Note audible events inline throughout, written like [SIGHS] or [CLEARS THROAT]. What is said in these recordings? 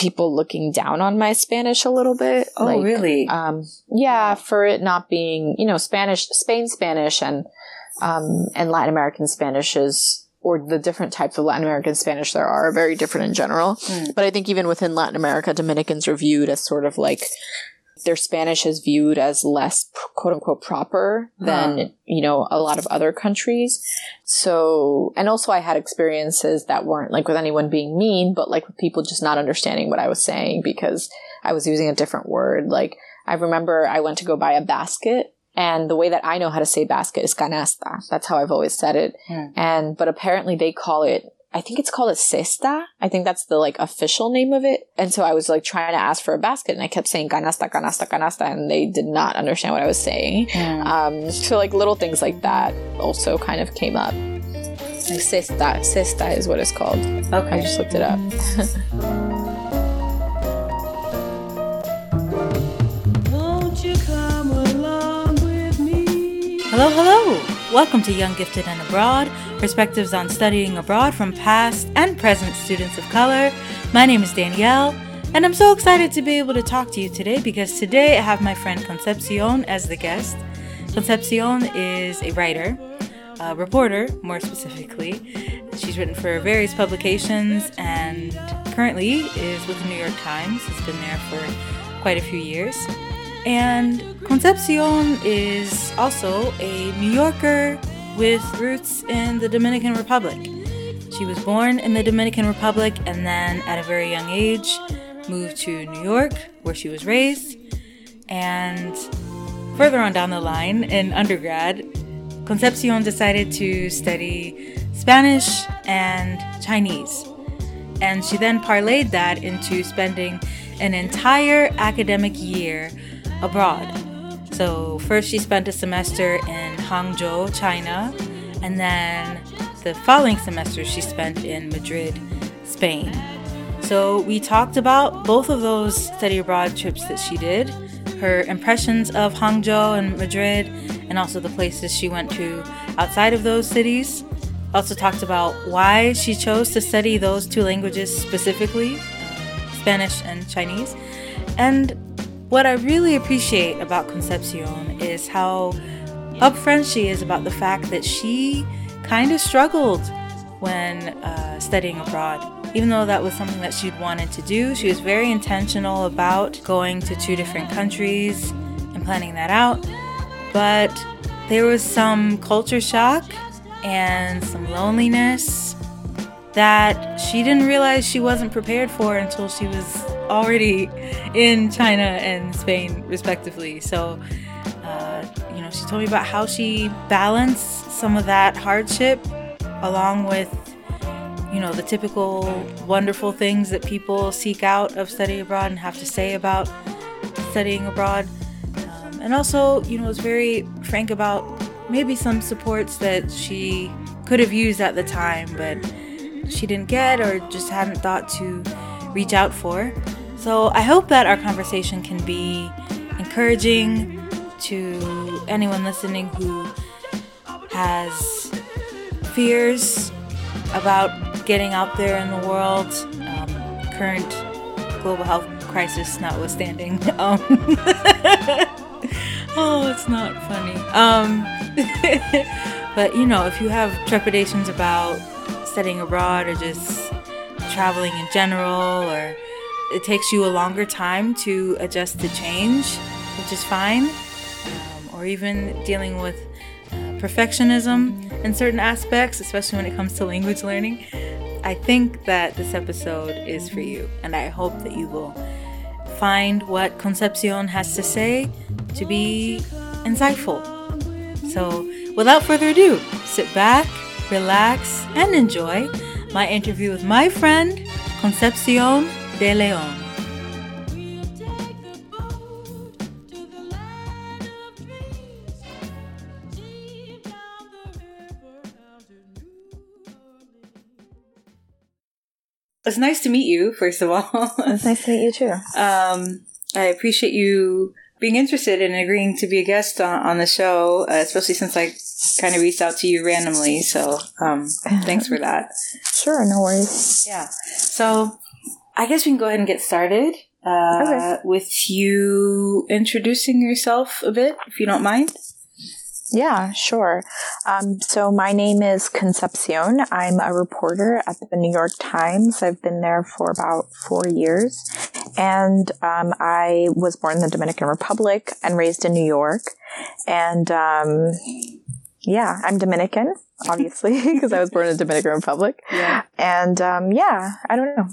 people looking down on my Spanish a little bit. Oh, like, really? Um, yeah, for it not being, you know, Spanish, Spain Spanish and, um, and Latin American Spanish is, or the different types of Latin American Spanish there are, are very different in general. Mm. But I think even within Latin America, Dominicans are viewed as sort of like their Spanish is viewed as less quote unquote proper than, huh. you know, a lot of other countries. So, and also I had experiences that weren't like with anyone being mean, but like with people just not understanding what I was saying because I was using a different word. Like I remember I went to go buy a basket and the way that I know how to say basket is canasta. That's how I've always said it. Hmm. And, but apparently they call it I think it's called a cesta. I think that's the like official name of it. And so I was like trying to ask for a basket and I kept saying canasta, canasta, canasta, and they did not understand what I was saying. Mm. Um, so like little things like that also kind of came up. Like cesta, cesta is what it's called. Okay. I just looked it up. [LAUGHS] hello, hello. Welcome to Young Gifted and Abroad, perspectives on studying abroad from past and present students of color. My name is Danielle, and I'm so excited to be able to talk to you today because today I have my friend Concepcion as the guest. Concepcion is a writer, a reporter more specifically. She's written for various publications and currently is with the New York Times. Has been there for quite a few years. And Concepcion is also a New Yorker with roots in the Dominican Republic. She was born in the Dominican Republic and then, at a very young age, moved to New York, where she was raised. And further on down the line, in undergrad, Concepcion decided to study Spanish and Chinese. And she then parlayed that into spending an entire academic year abroad. So, first she spent a semester in Hangzhou, China, and then the following semester she spent in Madrid, Spain. So, we talked about both of those study abroad trips that she did, her impressions of Hangzhou and Madrid, and also the places she went to outside of those cities. Also, talked about why she chose to study those two languages specifically Spanish and Chinese, and what I really appreciate about Concepcion is how upfront she is about the fact that she kind of struggled when uh, studying abroad. Even though that was something that she'd wanted to do, she was very intentional about going to two different countries and planning that out. But there was some culture shock and some loneliness that she didn't realize she wasn't prepared for until she was already in China and Spain, respectively. So, uh, you know, she told me about how she balanced some of that hardship along with, you know, the typical wonderful things that people seek out of study abroad and have to say about studying abroad. Um, and also, you know, was very frank about maybe some supports that she could have used at the time, but she didn't get or just hadn't thought to reach out for. So I hope that our conversation can be encouraging to anyone listening who has fears about getting out there in the world, um, current global health crisis notwithstanding. [LAUGHS] Um, [LAUGHS] oh, it's not funny. Um, [LAUGHS] but you know, if you have trepidations about studying abroad or just traveling in general or it takes you a longer time to adjust to change, which is fine, um, or even dealing with uh, perfectionism in certain aspects, especially when it comes to language learning. I think that this episode is for you, and I hope that you will find what Concepcion has to say to be insightful. So, without further ado, sit back, relax, and enjoy my interview with my friend Concepcion de Leon. It's nice to meet you, first of all. it's nice to meet you too. [LAUGHS] Um, I appreciate you being interested in agreeing to be a guest on, on the show, uh, especially since I kind of reached out to you randomly. So, um, thanks for that. Sure, no worries. Yeah. So, I guess we can go ahead and get started uh, Okay. with you introducing yourself a bit, if you don't mind. Yeah, sure. Um, so my name is Concepcion. I'm a reporter at the New York Times. I've been there for about four years. And um, I was born in the Dominican Republic and raised in New York. And um, yeah, I'm Dominican, obviously, [LAUGHS] because I was born in the Dominican Republic. Yeah. And um, yeah, I don't know.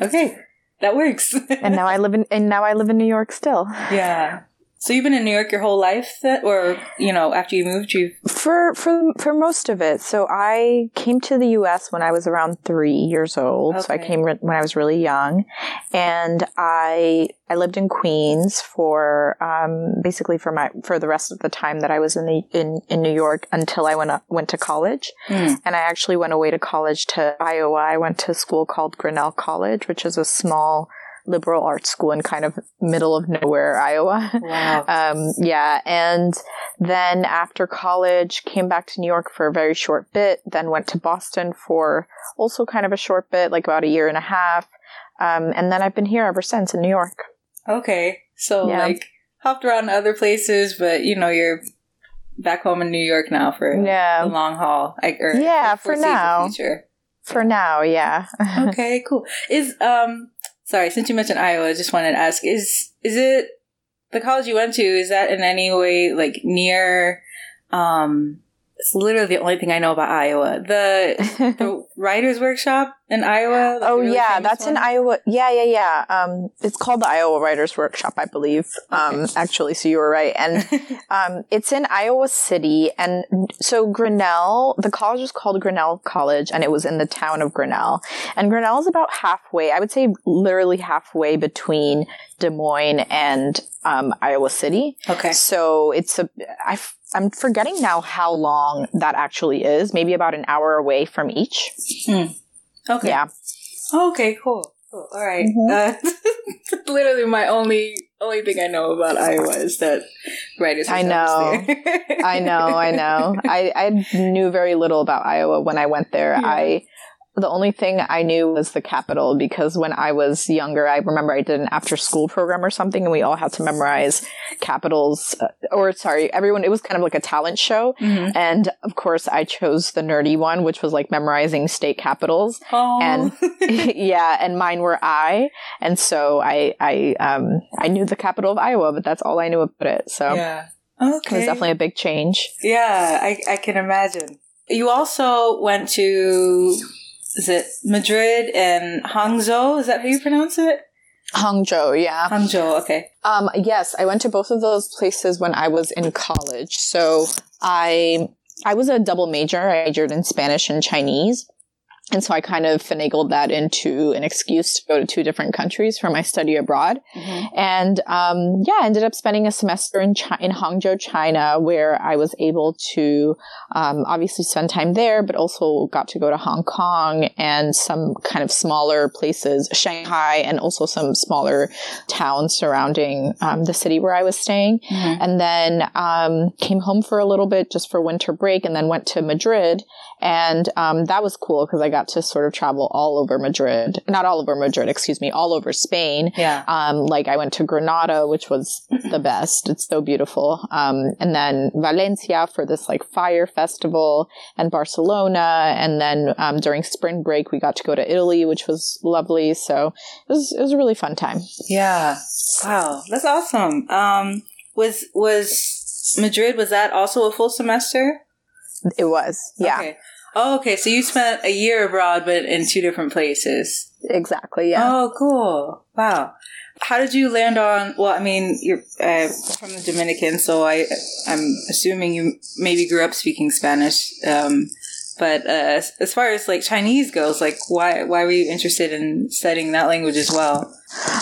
Okay, that works. [LAUGHS] And now I live in and now I live in New York still. yeah. So you've been in New York your whole life, that, or you know, after you moved, you For for for most of it, so I came to the U.S. when I was around three years old. So I came re- when I was really young, and I I lived in Queens for um, basically for my for the rest of the time that I was in the in, in New York until I went up, went to college. Mm. And I actually went away to college to Iowa. I went to a school called Grinnell College, which is a small liberal arts school in kind of middle of nowhere, Iowa. wow. [LAUGHS] Um, yeah, and then after college, came back to New York for a very short bit. Then went to Boston for also kind of a short bit, like about a year and a half. Um, and then I've been here ever since in New York. Okay, so Yeah. like hopped around other places, but you know you're back home in New York now for the Yeah, long haul. I, or Yeah, for now. Future. for now, yeah. [LAUGHS] Okay, cool. Is um sorry, since you mentioned Iowa, I just wanted to ask is is it the college you went to? Is that in any way like near? Um, it's literally the only thing I know about Iowa. The [LAUGHS] the writers workshop in Iowa. oh really yeah, that's in? Iowa. Yeah, yeah, yeah. Um, it's called the Iowa Writers Workshop, I believe. Um, actually, so you were right. And [LAUGHS] Um, it's in Iowa City, and so Grinnell, the college is called Grinnell College, and it was in the town of Grinnell. And Grinnell is about halfway, I would say literally halfway between Des Moines and um, Iowa City. okay. So it's a, I, I'm forgetting now how long that actually is, maybe about an hour away from each. Okay. Yeah. Okay. Cool. Cool. All right. Mhm. Uh, [LAUGHS] literally, my only only thing I know about Iowa is that writers. I know. I know, I [LAUGHS] know. I, I knew very little about Iowa when I went there. Yeah. I the only thing I knew was the capital because when I was younger, I remember I did an after school program or something, and we all had to memorize capitals. Uh, or sorry, everyone. It was kind of like a talent show, Mhm. and of course, I chose the nerdy one, which was like memorizing state capitals. Oh. And- [LAUGHS] yeah, and mine were I, and so I I um I knew the capital of Iowa, but that's all I knew about it. So yeah. Okay. it was definitely a big change. Yeah, I, I can imagine. You also went to, is it Madrid and Hangzhou? Is that how you pronounce it? Hangzhou, yeah. Hangzhou, okay. Um, yes, I went to both of those places when I was in college. So I I was a double major. I majored in Spanish and Chinese. And so I kind of finagled that into an excuse to go to two different countries for my study abroad. And um, yeah, I ended up spending a semester in Chi- in Hangzhou, China, where I was able to um, obviously spend time there, but also got to go to Hong Kong and some kind of smaller places, Shanghai, and also some smaller towns surrounding um, the city where I was staying. Mhm. And then um, came home for a little bit just for winter break, and then went to Madrid. And um, that was cool because I got to sort of travel all over Madrid, not all over Madrid, excuse me, all over Spain. Yeah. Um, like I went to Granada, which was [CLEARS THROAT] the best. It's so beautiful. Um, and then Valencia for this like fire festival and Barcelona. And then, um, during spring break, we got to go to Italy, which was lovely. So it was, it was a really fun time. Yeah. Wow, that's awesome. Um, was, was Madrid, was that also a full semester? It was. Yeah, Okay. Oh, okay. So you spent a year abroad, but in two different places. exactly. Yeah. Oh, cool. Wow. How did you land on? Well, I mean, you're uh, from the Dominican, so I, I'm assuming you maybe grew up speaking Spanish. Um, but uh, as- as far as like Chinese goes, like why why were you interested in studying that language as well?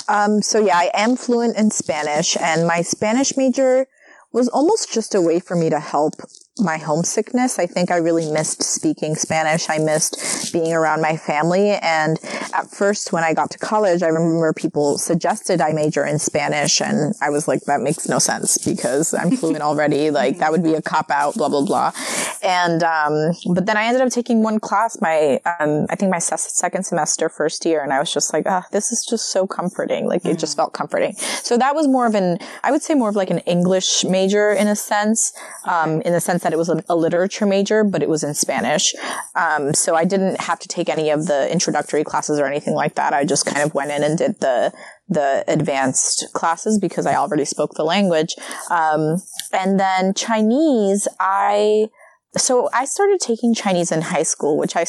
Um, so yeah, I am fluent in Spanish, and my Spanish major was almost just a way for me to help my homesickness. I think I really missed speaking Spanish. I missed being around my family. And at first, when I got to college, I remember people suggested I major in Spanish. And I was like, that makes no sense because I'm fluent [LAUGHS] already. Like that would be a cop out, blah, blah, blah. And, um, but then I ended up taking one class, my, um, I think my second semester, first year. And I was just like, ah, this is just so comforting. Like it just felt comforting. So that was more of an, I would say more of like an English major in a sense, um, in the sense that it was a, a, literature major, but it was in Spanish. Um, so I didn't have to take any of the introductory classes or anything like that. I just kind of went in and did the the advanced classes because I already spoke the language. Um, and then Chinese, I so I started taking Chinese in high school, which I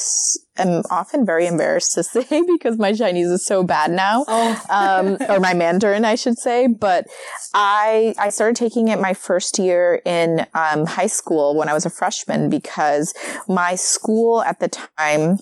am often very embarrassed to [LAUGHS] say because my Chinese is so bad now, oh. um, [LAUGHS] or my Mandarin, I should say. But I I started taking it my first year in um, high school when I was a freshman because my school at the time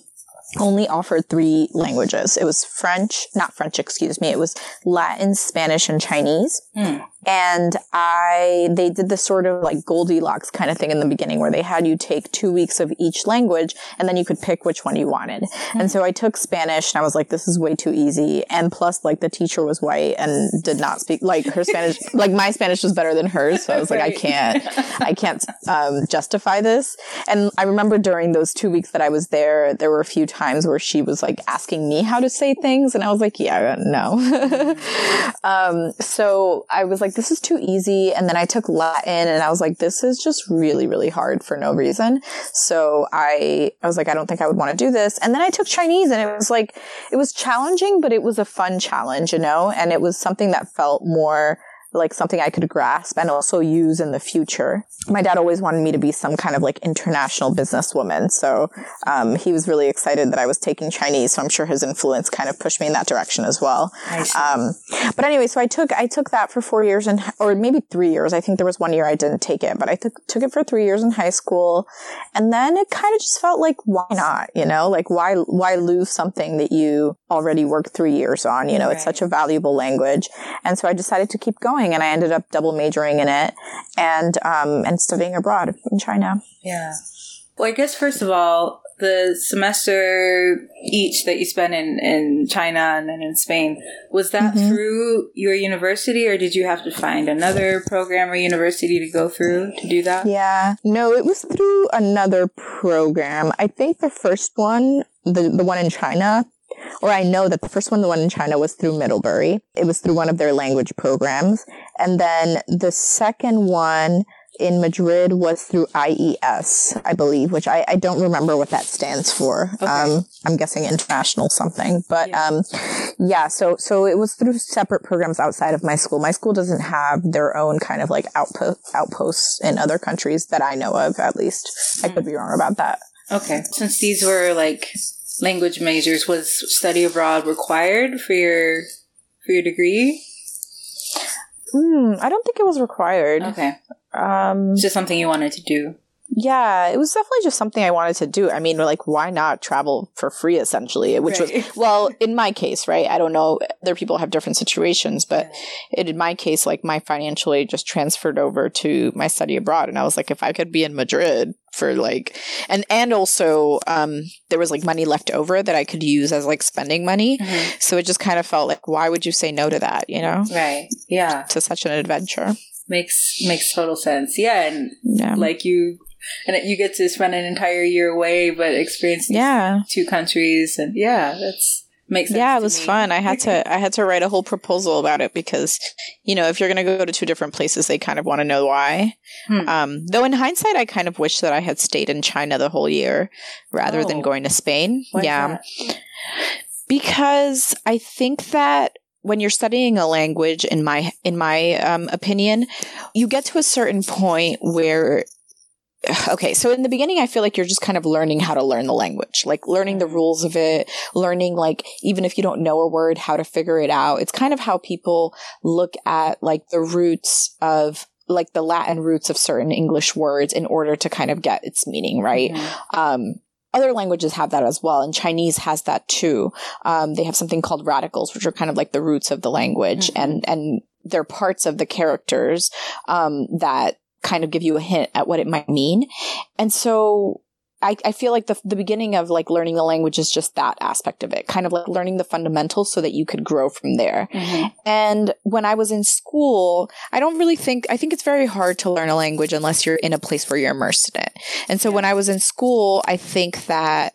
only offered three languages. It was French, not French, excuse me. It was Latin, Spanish, and Chinese. Mm. And I, they did this sort of like Goldilocks kind of thing in the beginning where they had you take two weeks of each language and then you could pick which one you wanted. Mm-hmm. And so I took Spanish and I was like, this is way too easy. And plus like the teacher was white and did not speak like her Spanish, [LAUGHS] like my Spanish was better than hers. So I was like, right. I can't, I [LAUGHS] can't, um, justify this. And I remember during those two weeks that I was there, there were a few times where she was like asking me how to say things. And I was like, yeah, no. Mm-hmm. [LAUGHS] um, so I was like, like, this is too easy. And then I took Latin and I was like, this is just really, really hard for no reason. So I, I was like, I don't think I would want to do this. And then I took Chinese and it was like, it was challenging, but it was a fun challenge, you know, and it was something that felt more like something I could grasp and also use in the future. My dad always wanted me to be some kind of like international businesswoman. So, um, he was really excited that I was taking Chinese. So I'm sure his influence kind of pushed me in that direction as well. Um, but anyway, so I took, I took that for four years and, or maybe three years. I think there was one year I didn't take it, but I took, took it for three years in high school. And then it kind of just felt like, why not? You know, like why, why lose something that you already worked three years on? You know, right. it's such a valuable language. And so I decided to keep going and I ended up double majoring in it and um, and studying abroad in China. Yeah. Well, I guess first of all, the semester each that you spent in, in China and then in Spain, was that mm-hmm. through your university or did you have to find another program or university to go through to do that? Yeah. No, it was through another program. I think the first one, the, the one in China, or I know that the first one, the one in China, was through Middlebury. It was through one of their language programs. And then the second one in Madrid was through IES, I believe, which I, I don't remember what that stands for. Okay. Um, I'm guessing international something, but, yeah. um, yeah, so, so it was through separate programs outside of my school. My school doesn't have their own kind of like outpost, outposts in other countries that I know of, at least. Mm. I could be wrong about that. Okay. Since these were like language majors, was study abroad required for your for your degree? Hmm, I don't think it was required. Okay. Um, it's just something you wanted to do. Yeah, it was definitely just something I wanted to do. I mean, like, why not travel for free, essentially? Which right. was, well, in my case, right? I don't know. Other people have different situations, but it, in my case, like, my financial aid just transferred over to my study abroad. And I was like, if I could be in Madrid for like, and, and also, um, there was like money left over that I could use as like spending money. Mm-hmm. So it just kind of felt like, why would you say no to that, you know? Right. Yeah. To such an adventure makes makes total sense. Yeah, and yeah. like you and you get to spend an entire year away, but experience yeah two countries, and yeah, that's makes sense. Yeah, it was me. fun. I had to [LAUGHS] I had to write a whole proposal about it because you know if you're going to go to two different places, they kind of want to know why. Hmm. Um, though in hindsight, I kind of wish that I had stayed in China the whole year rather oh. than going to Spain. Why yeah. Because I think that when you're studying a language in my in my um, opinion you get to a certain point where okay, so in the beginning, I feel like you're just kind of learning how to learn the language, like learning the rules of it, learning like, even if you don't know a word, how to figure it out. It's kind of how people look at like the roots of like the Latin roots of certain English words in order to kind of get its meaning, right? Mm-hmm. Um, other languages have that as well, and Chinese has that too. Um, they have something called radicals, which are kind of like the roots of the language, mm-hmm. and and they're parts of the characters um, that kind of give you a hint at what it might mean. And so I, I feel like the, the beginning of like learning the language is just that aspect of it, kind of like learning the fundamentals so that you could grow from there. Mm-hmm. And when I was in school, I don't really think, I think it's very hard to learn a language unless you're in a place where you're immersed in it. And so when I was in school, I think that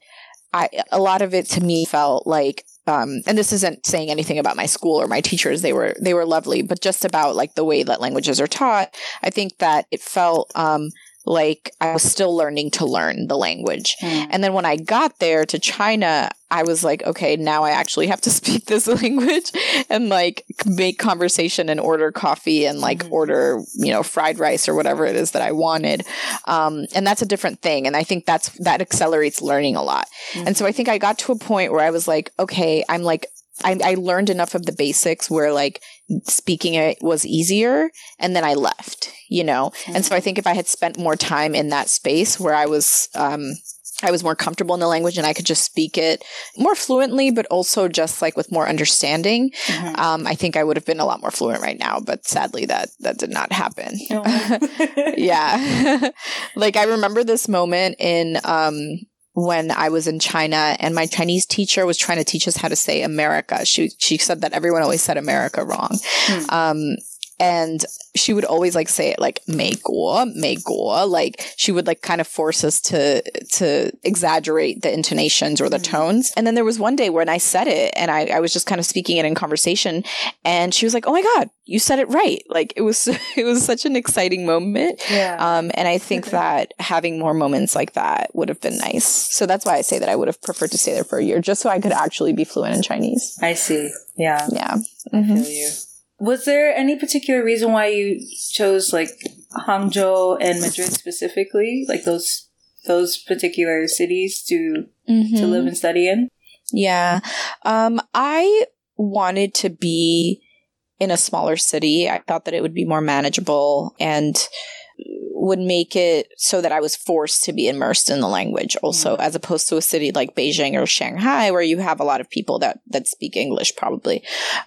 I, a lot of it to me felt like um, and this isn't saying anything about my school or my teachers. They were they were lovely but just about like the way that languages are taught i think that it felt um, like I was still learning to learn the language. Mm. And then when I got there to China, I was like, okay, now I actually have to [LAUGHS] speak this language and like make conversation and order coffee and like Mhm. order, you know, fried rice or whatever it is that I wanted. Um, and that's a different thing. And I think that's, that accelerates learning a lot. And so I think I got to a point where I was like, okay, I'm like, I, I learned enough of the basics where like speaking it was easier and then I left, you know? And so I think if I had spent more time in that space where I was, um, I was more comfortable in the language and I could just speak it more fluently, but also just like with more understanding. Mhm. Um, I think I would have been a lot more fluent right now, but sadly that, that did not happen. Oh. [LAUGHS] yeah. [LAUGHS] like I remember this moment in um when I was in China and my Chinese teacher was trying to teach us how to say America. She she said that everyone always said America wrong. Hmm. Um and she would always like say it like "megor, megor." Like she would like kind of force us to to exaggerate the intonations or the mm-hmm. tones. And then there was one day when I said it, and I, I was just kind of speaking it in conversation, and she was like, "Oh my god, you said it right!" Like it was [LAUGHS] it was such an exciting moment. Yeah. Um, and I think that having more moments like that would have been nice. So that's why I say that I would have preferred to stay there for a year, just so I could actually be fluent in Chinese. I see. Yeah. Yeah. Mm-hmm. I feel mm-hmm. you. Was there any particular reason why you chose like Hangzhou and Madrid specifically, like those those particular cities to to Mhm. live and study in? Yeah. Um, I wanted to be in a smaller city. I thought that it would be more manageable and would make it so that I was forced to be immersed in the language also, Mhm. as opposed to a city like Beijing or Shanghai where you have a lot of people that, that speak English probably.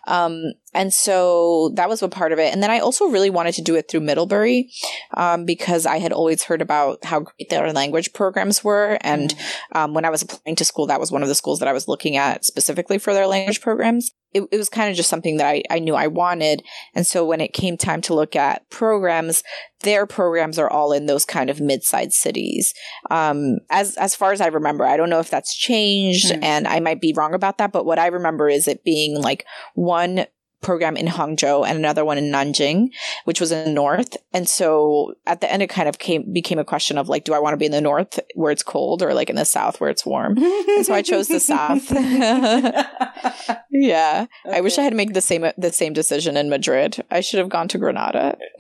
Um, and so that was a part of it. And then I also really wanted to do it through Middlebury, um, because I had always heard about how great their language programs were. And um, when I was applying to school, that was one of the schools that I was looking at specifically for their language programs. It, it was kind of just something that I, I knew I wanted. And so when it came time to look at programs, their programs are all in those kind of mid-sized cities. Um, as as far as I remember, I don't know if that's changed, Hmm. and I might be wrong about that. But what I remember is it being like one program in Hangzhou and another one in Nanjing, which was in the north. And so at the end, it kind of came became a question of like, do I want to be in the north where it's cold or like in the south where it's warm? so I chose the south. [LAUGHS] yeah, I wish I had made the same the same decision in Madrid. I should have gone to Granada. [LAUGHS]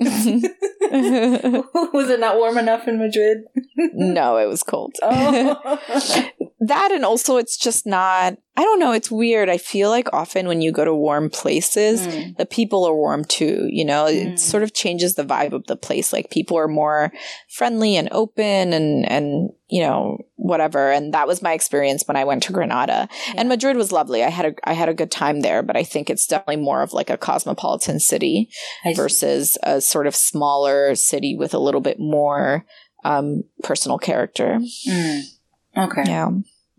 Was it not warm enough in Madrid? no, it was cold. Oh. [LAUGHS] that and also it's just not I don't know, it's weird. I feel like often when you go to warm places, Mm. the people are warm too, you know? Mm. It sort of changes the vibe of the place. Like people are more friendly and open and and you know, whatever. And that was my experience when I went to Granada. Yeah. And Madrid was lovely. I had a I had a good time there, but I think it's definitely more of like a cosmopolitan city versus a sort of smaller city with a little bit more um personal character. Mm. Okay. Yeah.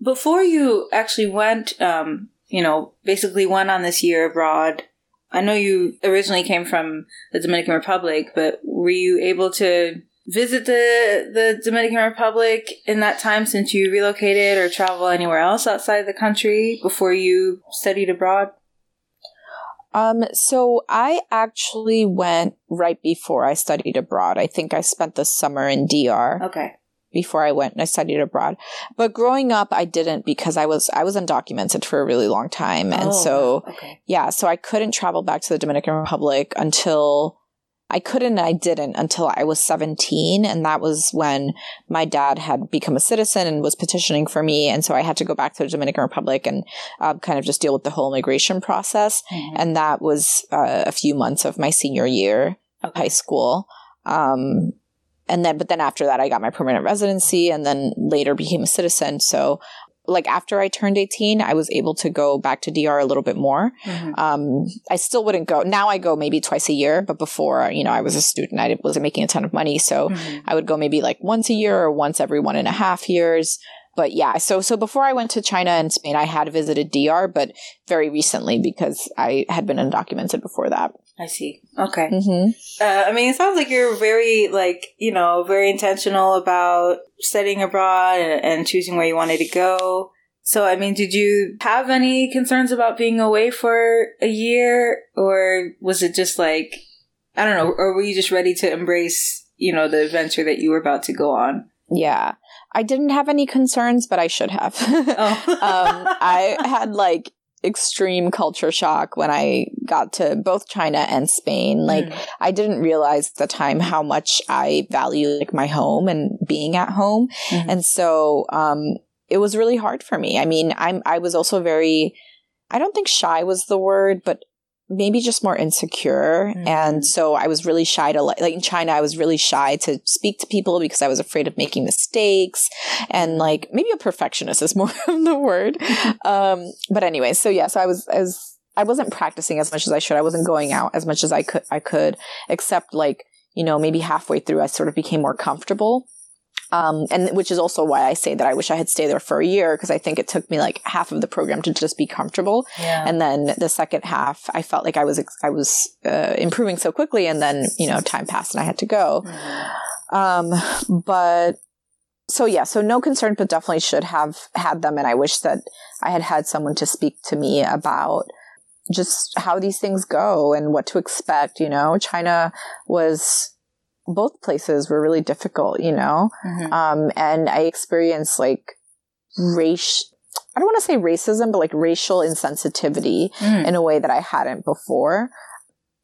Before you actually went, um, you know, basically went on this year abroad, I know you originally came from the Dominican Republic, but were you able to visit the the Dominican Republic in that time since you relocated or travel anywhere else outside the country before you studied abroad? Um, so I actually went right before I studied abroad. I think I spent the summer in DR Okay. Before I went and I studied abroad. But growing up, I didn't because I was I was undocumented for a really long time, and Oh, so okay. yeah, so I couldn't travel back to the Dominican Republic until I couldn't. and I didn't until I was seventeen, and that was when my dad had become a citizen and was petitioning for me, and so I had to go back to the Dominican Republic and uh, kind of just deal with the whole immigration process Mhm. and that was uh, a few months of my senior year of high school. Um, and then, but then after that, I got my permanent residency, and then later became a citizen. So like after I turned 18, I was able to go back to DR a little bit more. Mhm. Um, I still wouldn't go. Now I go maybe twice a year, but before, you know, I was a student. I wasn't making a ton of money. So Mhm. I would go maybe like once a year or once every one and a half years. But yeah, so so before I went to China and Spain, I had visited DR, but very recently because I had been undocumented before that. I see. Okay. Mm-hmm. Uh, I mean, it sounds like you're very, like, you know, very intentional about studying abroad and, and choosing where you wanted to go. So, I mean, did you have any concerns about being away for a year, or was it just like, I don't know, or were you just ready to embrace, you know, the adventure that you were about to go on? Yeah, I didn't have any concerns, but I should have. [LAUGHS] Oh, um, I had like extreme culture shock when I got to both China and Spain. Like Mm. I didn't realize at the time how much I value like my home and being at home. Mhm. And so um it was really hard for me. I mean, I'm I was also very I don't think shy was the word, but maybe just more insecure. Mhm. And so I was really shy to like, like in China, I was really shy to speak to people because I was afraid of making mistakes and like maybe a perfectionist is [LAUGHS] more of the word. um, but anyway, so yeah, so I was, I was, I wasn't practicing as much as I should. I wasn't going out as much as I could, I could, except like, you know, maybe halfway through, I sort of became more comfortable. Um, and which is also why I say that I wish I had stayed there for a year because I think it took me like half of the program to just be comfortable, yeah. and then the second half I felt like I was I was uh, improving so quickly, and then you know time passed and I had to go. Mhm. Um, but so yeah, so no concern, but definitely should have had them, and I wish that I had had someone to speak to me about just how these things go and what to expect. You know, China was both places were really difficult. You know, Mhm. um, and I experienced like race. I don't want to say racism, but like racial insensitivity Mm. in a way that I hadn't before.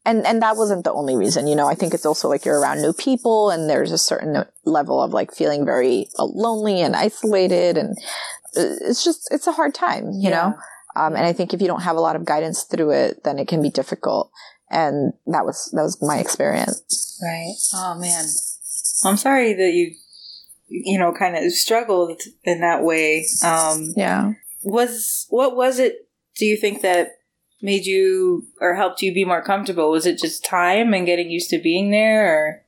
And and that wasn't the only reason, you know. I think it's also like you're around new people, and there's a certain level of like feeling very uh, lonely and isolated, and uh, it's just it's a hard time, you know. Um, and I think if you don't have a lot of guidance through it, then it can be difficult. And that was that was my experience. Right. Oh man. I'm sorry that you you know kind of struggled in that way. Um Yeah. was what was it do you think that made you or helped you be more comfortable? Was it just time and getting used to being there or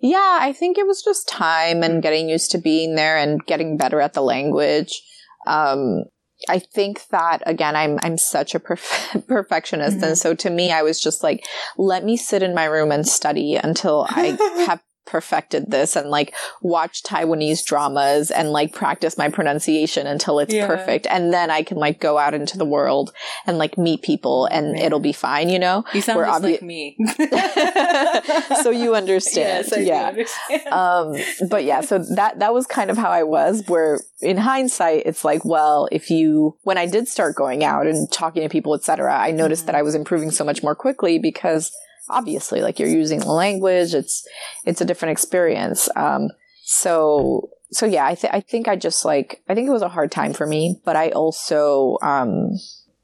Yeah, I think it was just time and getting used to being there and getting better at the language. Um, I think that again, I'm I'm such a perf- [LAUGHS] perfectionist, Mhm. and so to me, I was just like, let me sit in my room and study until I [LAUGHS] have perfected this, and like watch Taiwanese dramas and like practice my pronunciation until it's Yeah. perfect, and then I can like go out into the world and like meet people, and it'll be fine, you know. you sound We're just obvi- like me. [LAUGHS] [LAUGHS] so you understand, Yes, yeah understand. um but yeah so that that was kind of how i was where in hindsight it's like well if you when i did start going out and talking to people etc i noticed Mhm. that i was improving so much more quickly because obviously like you're using the language it's it's a different experience um so so yeah i th- i think i just like i think it was a hard time for me but i also um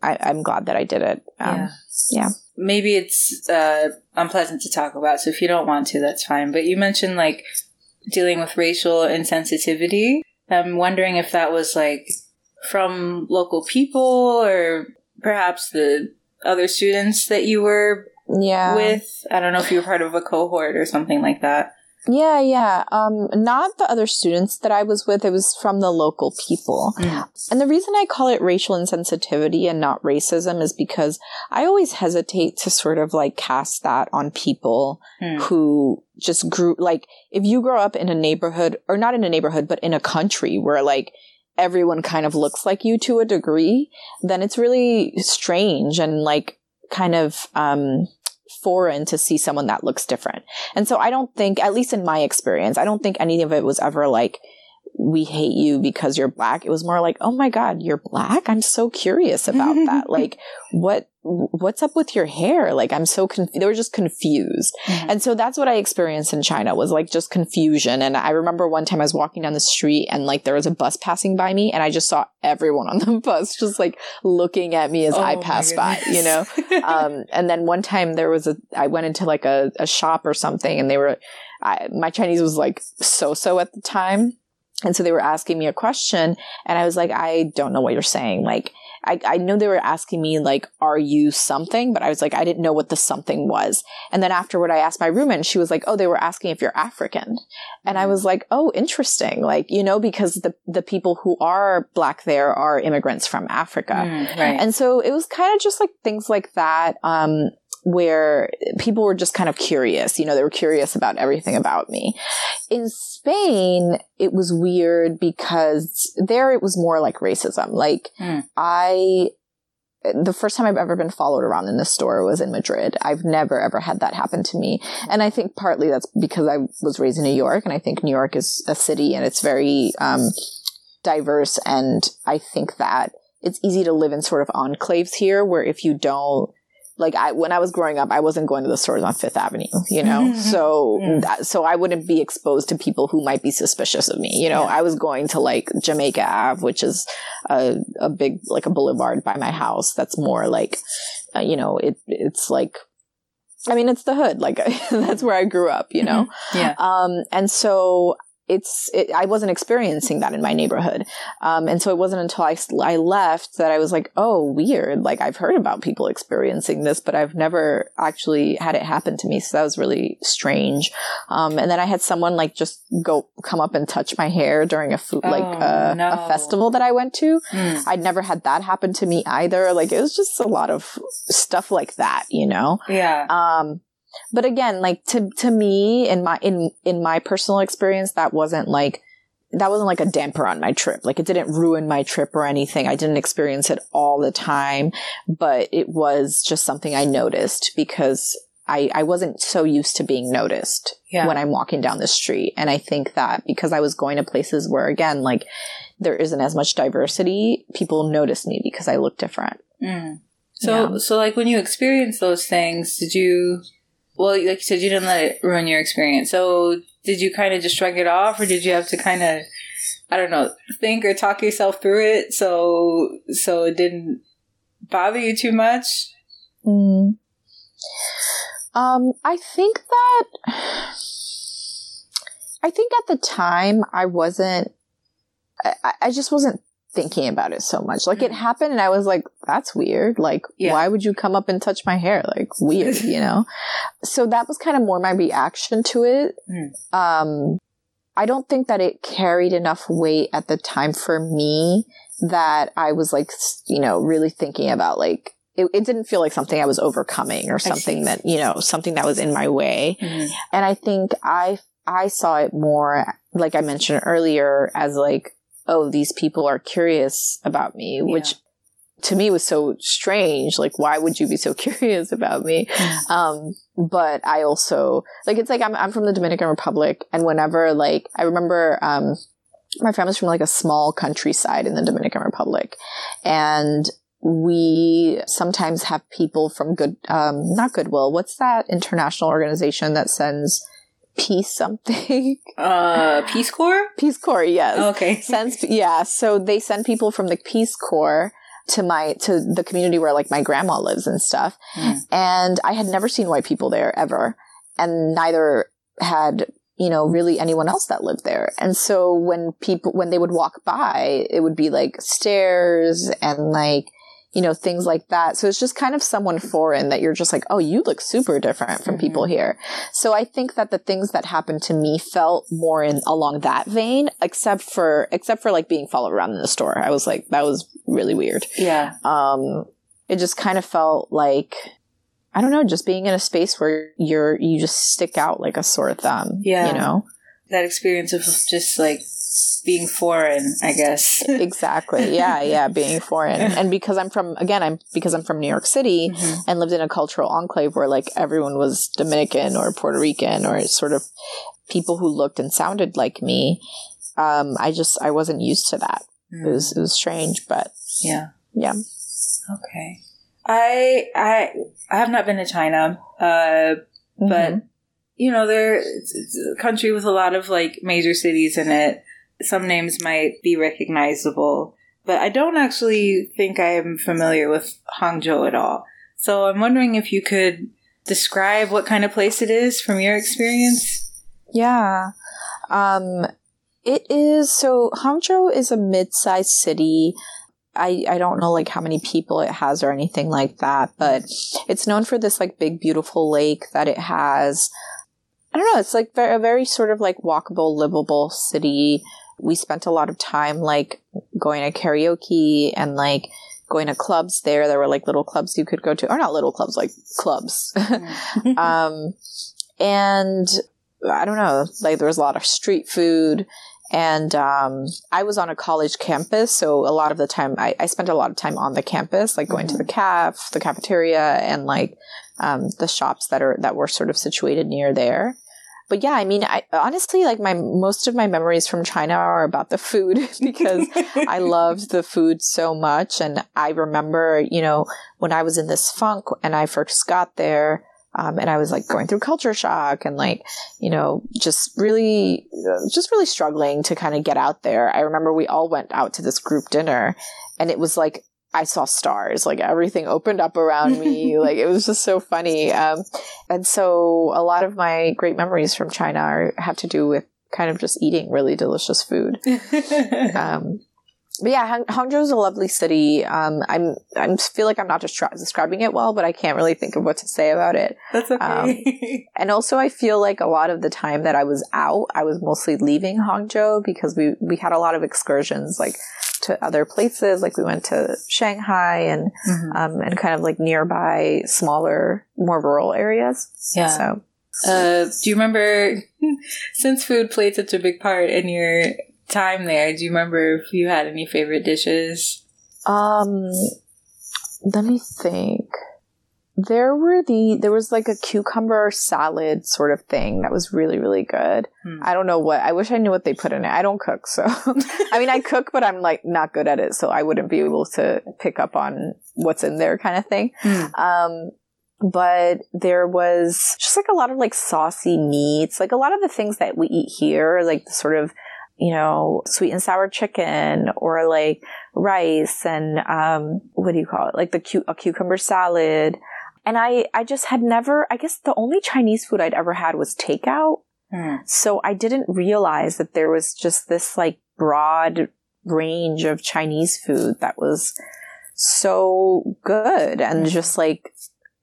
I, i'm glad that i did it um yeah. Maybe it's uh, unpleasant to talk about, so if you don't want to, that's fine. But you mentioned like dealing with racial insensitivity. I'm wondering if that was like from local people or perhaps the other students that you were yeah with. I don't know if you were part of a cohort or something like that. Yeah, yeah. Um, not the other students that I was with. It was from the local people. Mm. And the reason I call it racial insensitivity and not racism is because I always hesitate to sort of like cast that on people Hmm. who just grew, like, if you grow up in a neighborhood, or not in a neighborhood, but in a country where like everyone kind of looks like you to a degree, then it's really strange and like kind of, um, foreign to see someone that looks different. And so I don't think, at least in my experience, I don't think any of it was ever like, we hate you because you're black. It was more like, oh my God, you're black? I'm so curious about that. [LAUGHS] like, what, what's up with your hair? Like, I'm so confused. They were just confused. Mhm. And so that's what I experienced in China was like just confusion. And I remember one time I was walking down the street and like there was a bus passing by me and I just saw everyone on the [LAUGHS] bus just like looking at me as Oh I passed by, you know? [LAUGHS] um, and then one time there was a, I went into like a, a shop or something and they were, I, my Chinese was like so-so at the time. And so they were asking me a question and I was like, I don't know what you're saying. Like, I, I know they were asking me like, are you something? But I was like, I didn't know what the something was. And then afterward, I asked my roommate and she was like, oh, they were asking if you're African. And I was like, oh, interesting. Like, you know, because the, the people who are black there are immigrants from Africa. Mm, right. And so it was kind of just like things like that. Um, where people were just kind of curious. You know, they were curious about everything about me. In Spain, it was weird because there it was more like racism. Like, Hmm. I, the first time I've ever been followed around in a store was in Madrid. I've never ever had that happen to me. And I think partly that's because I was raised in New York and I think New York is a city and it's very, um, diverse. And I think that it's easy to live in sort of enclaves here where if you don't, like I, when I was growing up, I wasn't going to the stores on Fifth Avenue, you know, [LAUGHS] so that, so I wouldn't be exposed to people who might be suspicious of me. You know, Yeah. I was going to like Jamaica Ave, which is a, a big, like a boulevard by my house. That's more like, uh, you know, it, it's like, I mean, it's the hood. Like [LAUGHS] that's where I grew up, you know? yeah. Um, and so it's, it, I wasn't experiencing that in my neighborhood. Um, and so it wasn't until I I left that I was like, oh, weird. Like I've heard about people experiencing this, but I've never actually had it happen to me. So that was really strange. Um, and then I had someone like just go, come up and touch my hair during a food, like, Oh, uh, no. a festival that I went to. Mm. I'd never had that happen to me either. Like it was just a lot of stuff like that, you know? Yeah. Um, but again, like to to me, in my in in my personal experience, that wasn't like that wasn't like a damper on my trip. Like it didn't ruin my trip or anything. I didn't experience it all the time, but it was just something I noticed because I I wasn't so used to being noticed Yeah. when I'm walking down the street. And I think that because I was going to places where again, like there isn't as much diversity, people notice me because I look different. Mm. So, Yeah. so like when you experience those things, did you? Well, like you said, you didn't let it ruin your experience. So, did you kind of just shrug it off, or did you have to kind of, I don't know, think or talk yourself through it so so it didn't bother you too much? Mm. Um, I think that I think at the time I wasn't. I, I- just wasn't thinking about it so much. Like it Mm. happened, and I was like, "That's weird. Like, Yeah. why would you come up and touch my hair? Like, [LAUGHS] weird, you know." So that was kind of more my reaction to it. Mm. Um, I don't think that it carried enough weight at the time for me that I was like, you know, really thinking about like, it, it didn't feel like something I was overcoming or something that, you know, something that was in my way. Mhm. And I think I, I saw it more, like I mentioned earlier, as like, oh, these people are curious about me, which to me was so strange. Like, why would you be so [LAUGHS] curious about me? Um, but I also like it's like I'm I'm from the Dominican Republic, and whenever like I remember um my family's from like a small countryside in the Dominican Republic, and we sometimes have people from good um not Goodwill. What's that international organization that sends peace something? [LAUGHS] Uh, Peace Corps. Peace Corps, yes Okay. [LAUGHS] sends yeah so they send people from the peace corps to my to the community where like my grandma lives and stuff Mm. and i had never seen white people there ever and neither had you know really anyone else that lived there and so when people when they would walk by it would be like stares and like you know things like that so it's just kind of someone foreign that you're just like oh you look super different from Mhm. people here so I think that the things that happened to me felt more in along that vein, except for except for like being followed around in the store. I was like, that was really weird. Yeah. Um, it just kind of felt like I don't know, just being in a space where you're you just stick out like a sore thumb. Yeah. you know That experience of just like being foreign, I guess. [LAUGHS] exactly. Yeah, yeah, being foreign, and because I'm from again, I'm because I'm from New York City. Mhm. and lived in a cultural enclave where like everyone was Dominican or Puerto Rican or sort of people who looked and sounded like me. Um, I just I wasn't used to that. It was it was strange, but Yeah. yeah. Okay. I I I have not been to China, uh, but Mhm. You know, there it's, it's a country with a lot of like major cities in it. Some names might be recognizable, but I don't actually think I am familiar with Hangzhou at all. So I'm wondering if you could describe what kind of place it is from your experience. yeah. Um, It is so Hangzhou is a mid-sized city. I, I don't know like how many people it has or anything like that, but it's known for this like big beautiful lake that it has. I don't know, it's like a very sort of like walkable, livable city. We spent a lot of time like going to karaoke and like going to clubs there. There were like little clubs you could go to, or not little clubs, like clubs. [LAUGHS] [LAUGHS] um, and I don't know, like there was a lot of street food. And um, I was on a college campus, so a lot of the time I, I spent a lot of time on the campus, like going mm-hmm. to the caf, the cafeteria, and like um, the shops that are that were sort of situated near there. But yeah, I mean, I honestly like my most of my memories from China are about the food [LAUGHS] because I [LAUGHS] loved the food so much, and I remember, you know, when I was in this funk and I first got there um, and I was like going through culture shock and like, you know, just really, just really struggling to kind of get out there. I remember we all went out to this group dinner and it was like, I saw stars, like everything opened up around me. [LAUGHS] like it was just so funny. Um, and so a lot of my great memories from China are, have to do with kind of just eating really delicious food. [LAUGHS] um, but yeah, Hangzhou is a lovely city. Um, I'm I feel like I'm not just describing it well, but I can't really think of what to say about it. That's okay. Um, and also, I feel like a lot of the time that I was out, I was mostly leaving Hangzhou because we we had a lot of excursions, like to other places. Like we went to Shanghai and mm-hmm. um, and kind of like nearby, smaller, more rural areas. Yeah. So. Uh, do you remember [LAUGHS] since food played such a big part in your time there, do you remember if you had any favorite dishes? Um, let me think. There were the there was like a cucumber salad sort of thing that was really really good. Hmm. I don't know what. I wish I knew what they put in it. I don't cook, so [LAUGHS] I mean I cook, but I'm like not good at it, so I wouldn't be able to pick up on what's in there kind of thing. Hmm. Um, but there was just like a lot of like saucy meats, like a lot of the things that we eat here, like the sort of you know, sweet and sour chicken or like rice and, um, what do you call it? Like the cu- a cucumber salad. And I, I just had never, I guess the only Chinese food I'd ever had was takeout. Hmm. So I didn't realize that there was just this like broad range of Chinese food that was so good and just like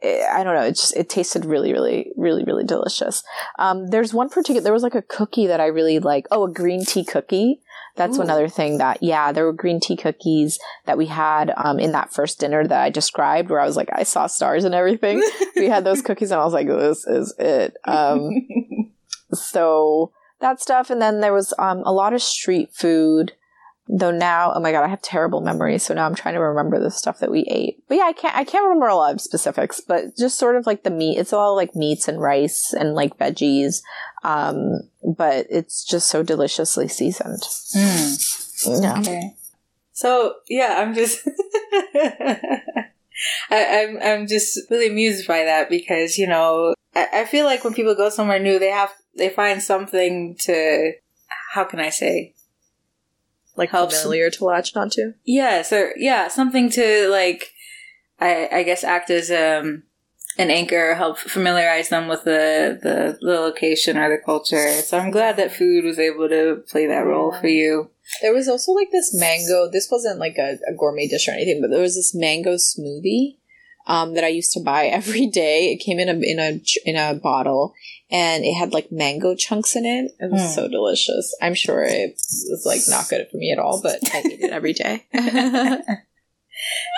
I don't know. It just it tasted really, really, really, really delicious. Um, there's one particular. There was like a cookie that I really like. Oh, a green tea cookie. That's Ooh. another thing that yeah, there were green tea cookies that we had um, in that first dinner that I described, where I was like, I saw stars and everything. [LAUGHS] we had those cookies, and I was like, this is it. Um, [LAUGHS] so that stuff, and then there was um, a lot of street food. Though now, oh my god, I have terrible memories. So now I'm trying to remember the stuff that we ate. But yeah, I can't, I can't remember a lot of specifics, but just sort of like the meat. It's all like meats and rice and like veggies. Um, but it's just so deliciously seasoned. Mm. Yeah. Okay. So yeah, I'm just, [LAUGHS] I, am I'm, I'm just really amused by that because, you know, I, I feel like when people go somewhere new, they have, they find something to, how can I say? Like helps familiar to latch onto. Yes, or yeah, something to like. I I guess act as um an anchor, help familiarize them with the, the the location or the culture. So I'm glad that food was able to play that role for you. There was also like this mango. This wasn't like a, a gourmet dish or anything, but there was this mango smoothie um, that I used to buy [LAUGHS] every day. It came in a in a in a bottle, and it had like mango chunks in it. It was mm. so delicious. I'm sure it was like not good for me at all, but I eat it every day. [LAUGHS] [LAUGHS]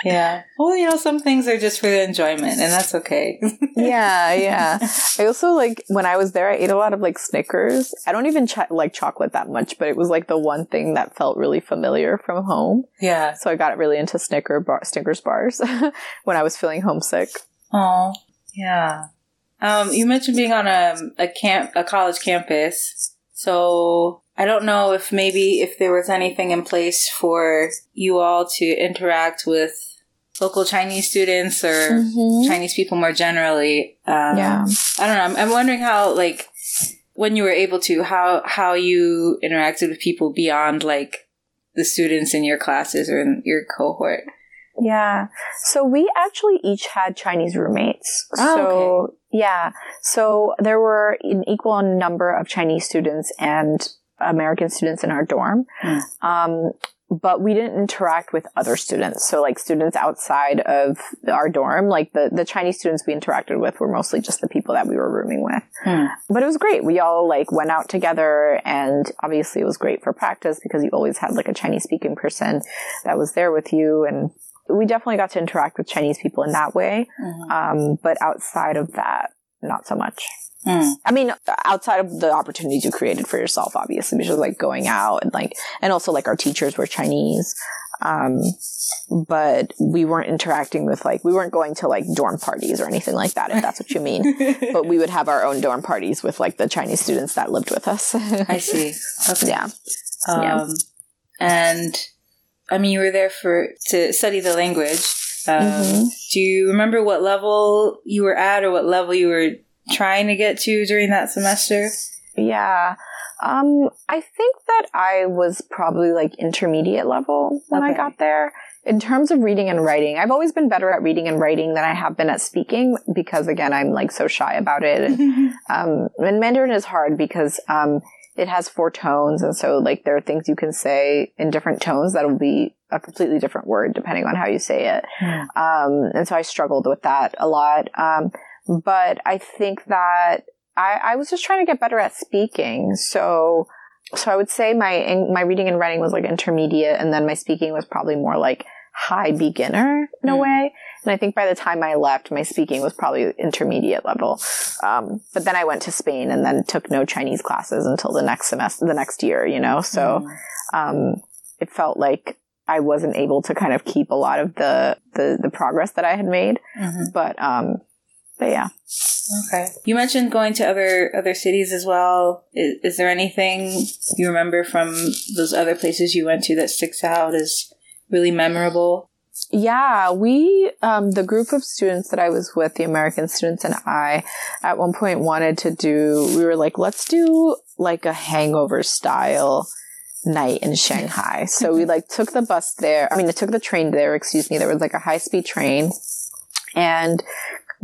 yeah. Well, you know, some things are just for the enjoyment, and that's okay. [LAUGHS] yeah, yeah. I also like when I was there, I ate a lot of like Snickers. I don't even ch- like chocolate that much, but it was like the one thing that felt really familiar from home. Yeah. So I got really into Snicker bar- Snickers bars [LAUGHS] when I was feeling homesick. Oh, yeah. Um, you mentioned being on a a camp, a college campus. So I don't know if maybe if there was anything in place for you all to interact with local Chinese students or mm-hmm. Chinese people more generally. Um, yeah. I don't know. I'm, I'm wondering how, like, when you were able to, how, how you interacted with people beyond, like, the students in your classes or in your cohort. Yeah. So we actually each had Chinese roommates. Oh, so okay. yeah. So there were an equal number of Chinese students and American students in our dorm. Um, but we didn't interact with other students. So like students outside of our dorm, like the, the Chinese students we interacted with were mostly just the people that we were rooming with. Hmm. But it was great. We all like went out together and obviously it was great for practice because you always had like a Chinese speaking person that was there with you and we definitely got to interact with Chinese people in that way. Mhm. Um, but outside of that, not so much. Hmm. I mean, outside of the opportunities you created for yourself, obviously, which is like going out and like, and also like our teachers were Chinese. Um, but we weren't interacting with like, we weren't going to like dorm parties or anything like that, if that's what you mean. [LAUGHS] but we would have our own dorm parties with like the Chinese students that lived with us. I see. Okay. yeah. Um, Yeah. And I mean, you were there for to study the language. Um, Mhm. Do you remember what level you were at, or what level you were trying to get to during that semester? Yeah. Um, I think that I was probably like intermediate level when I got there. In terms of reading and writing, I've always been better at reading and writing than I have been at speaking because again, I'm like so shy about it. And, [LAUGHS] um, and Mandarin is hard because, um, it has four tones. And so like there are things you can say in different tones that'll be a completely different word depending on how you say it. Um, and so I struggled with that a lot. Um, but I think that I, I was just trying to get better at speaking. So, so I would say my, my reading and writing was like intermediate and then my speaking was probably more like high beginner in a Mm. way. And I think by the time I left, my speaking was probably intermediate level. Um, but then I went to Spain and then took no Chinese classes until the next semester, the next year, you know? So, um, it felt like I wasn't able to kind of keep a lot of the, the, the progress that I had made. Mhm. But, um, but yeah. Okay. You mentioned going to other other cities as well. Is, is there anything you remember from those other places you went to that sticks out as really memorable? Yeah, we, um, the group of students that I was with, the American students and I, at one point wanted to do, we were like, let's do like a hangover style night in Shanghai. [LAUGHS] So we like took the bus there. I mean, it took the train there, excuse me. There was like a high speed train and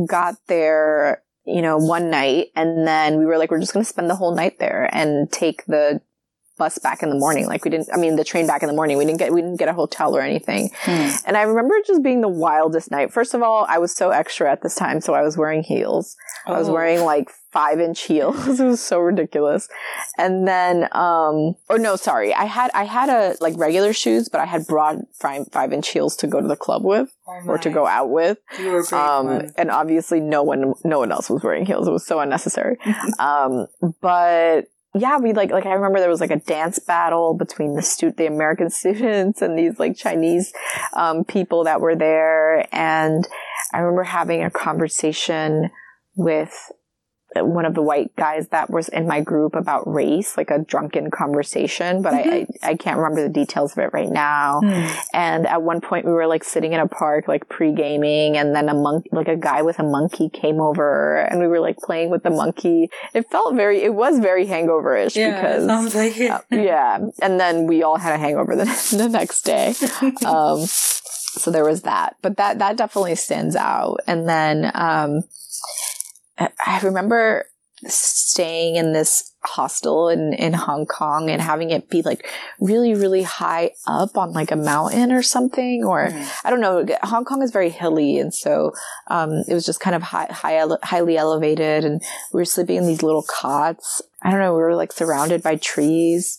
got there, you know, one night. And then we were like, we're just going to spend the whole night there and take the bus back in the morning. Like we didn't, I mean, the train back in the morning. We didn't get, we didn't get a hotel or anything. And I remember it just being the wildest night. First of all, I was so extra at this time, so I was wearing heels. I was Oh. wearing like five inch heels. [LAUGHS] it was so ridiculous. And then, um, or no, sorry, I had I had a like regular shoes, but I had broad five, five inch heels to go to the club with Oh or to go out with. You were Um, and obviously no one no one else was wearing heels. It was so unnecessary. [LAUGHS] um, but yeah, we like like I remember there was like a dance battle between the stu- the American [LAUGHS] students and these like Chinese um, people that were there, and I remember having a conversation with one of the white guys that was in my group about race, like a drunken conversation, but I, I I can't remember the details of it right now. Hmm. And at one point we were like sitting in a park, like pre-gaming and then a monk, like a guy with a monkey came over and we were like playing with the monkey. It felt very, it was very hangoverish Yeah, because, sounds like it. uh, yeah. And then we all had a hangover the, [LAUGHS] the next day. [LAUGHS] Um, so there was that, but that, that definitely stands out. And then, um, I- remember staying in this hostel in, in Hong Kong and having it be like really, really high up on like a mountain or something. Or Hmm. I don't know. Hong Kong is very hilly. And so, um, it was just kind of high, high, ele- highly elevated. And we were sleeping in these little cots. I don't know. We were like surrounded by trees.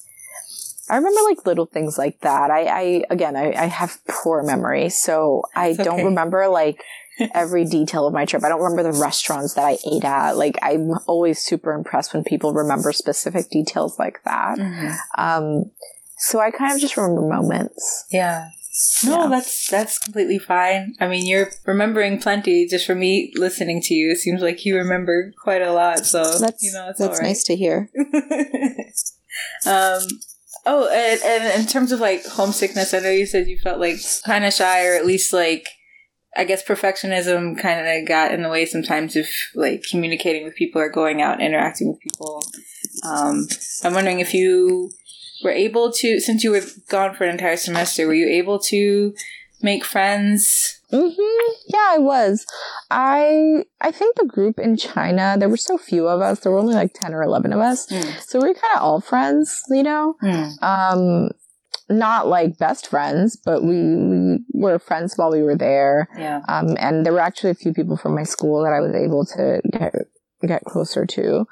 I remember like little things like that. I, I again, I, I have poor memory, so I It's don't remember like [LAUGHS] every detail of my trip. I don't remember the restaurants that I ate at. Like I'm always super impressed when people remember specific details like that. Mhm. Um, so I kind of just remember moments. Yeah. No, Yeah. that's that's completely fine. I mean, you're remembering plenty just from me listening to you. It seems like you remember quite a lot. So That's you know, it's that's all right. nice to hear. [LAUGHS] um. Oh, and, and in terms of like homesickness, I know you said you felt like kind of shy, or at least like I guess perfectionism kind of got in the way sometimes of like communicating with people or going out interacting with people. Um, I'm wondering if you were able to, since you were gone for an entire semester, were you able to make friends Mm-hmm. Yeah, I was. I I think the group in China, there were so few of us. There were only like ten or eleven of us, Mm. so we were kind of all friends, you know. Um, not like best friends, but we we were friends while we were there. Yeah. Um, and there were actually a few people from my school that I was able to get get closer to.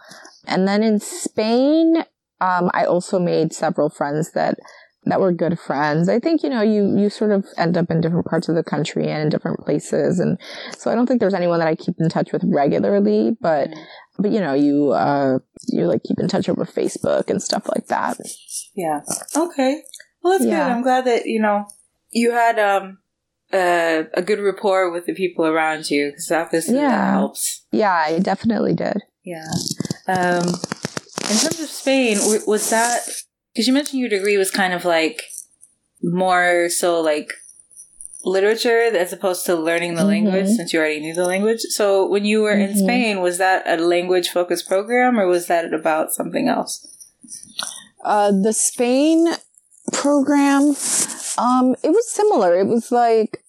And then in Spain, um, I also made several friends that that were good friends. I think you know you you sort of end up in different parts of the country and in different places, and so I don't think there's anyone that I keep in touch with regularly, but. But you know, you uh, you like keep in touch over Facebook and stuff like that. Yeah. Okay. Well, that's Yeah. good. I'm glad that you know you had um uh, a good rapport with the people around you because obviously that Yeah. helps. Yeah, I definitely did. Yeah. Um, in terms of Spain, was that because you mentioned your degree was kind of like more so like literature as opposed to learning the language Mhm. since you already knew the language. So when you were in Mhm. Spain, was that a language focused program or was that about something else? Uh, the Spain program, um, it was similar. It was like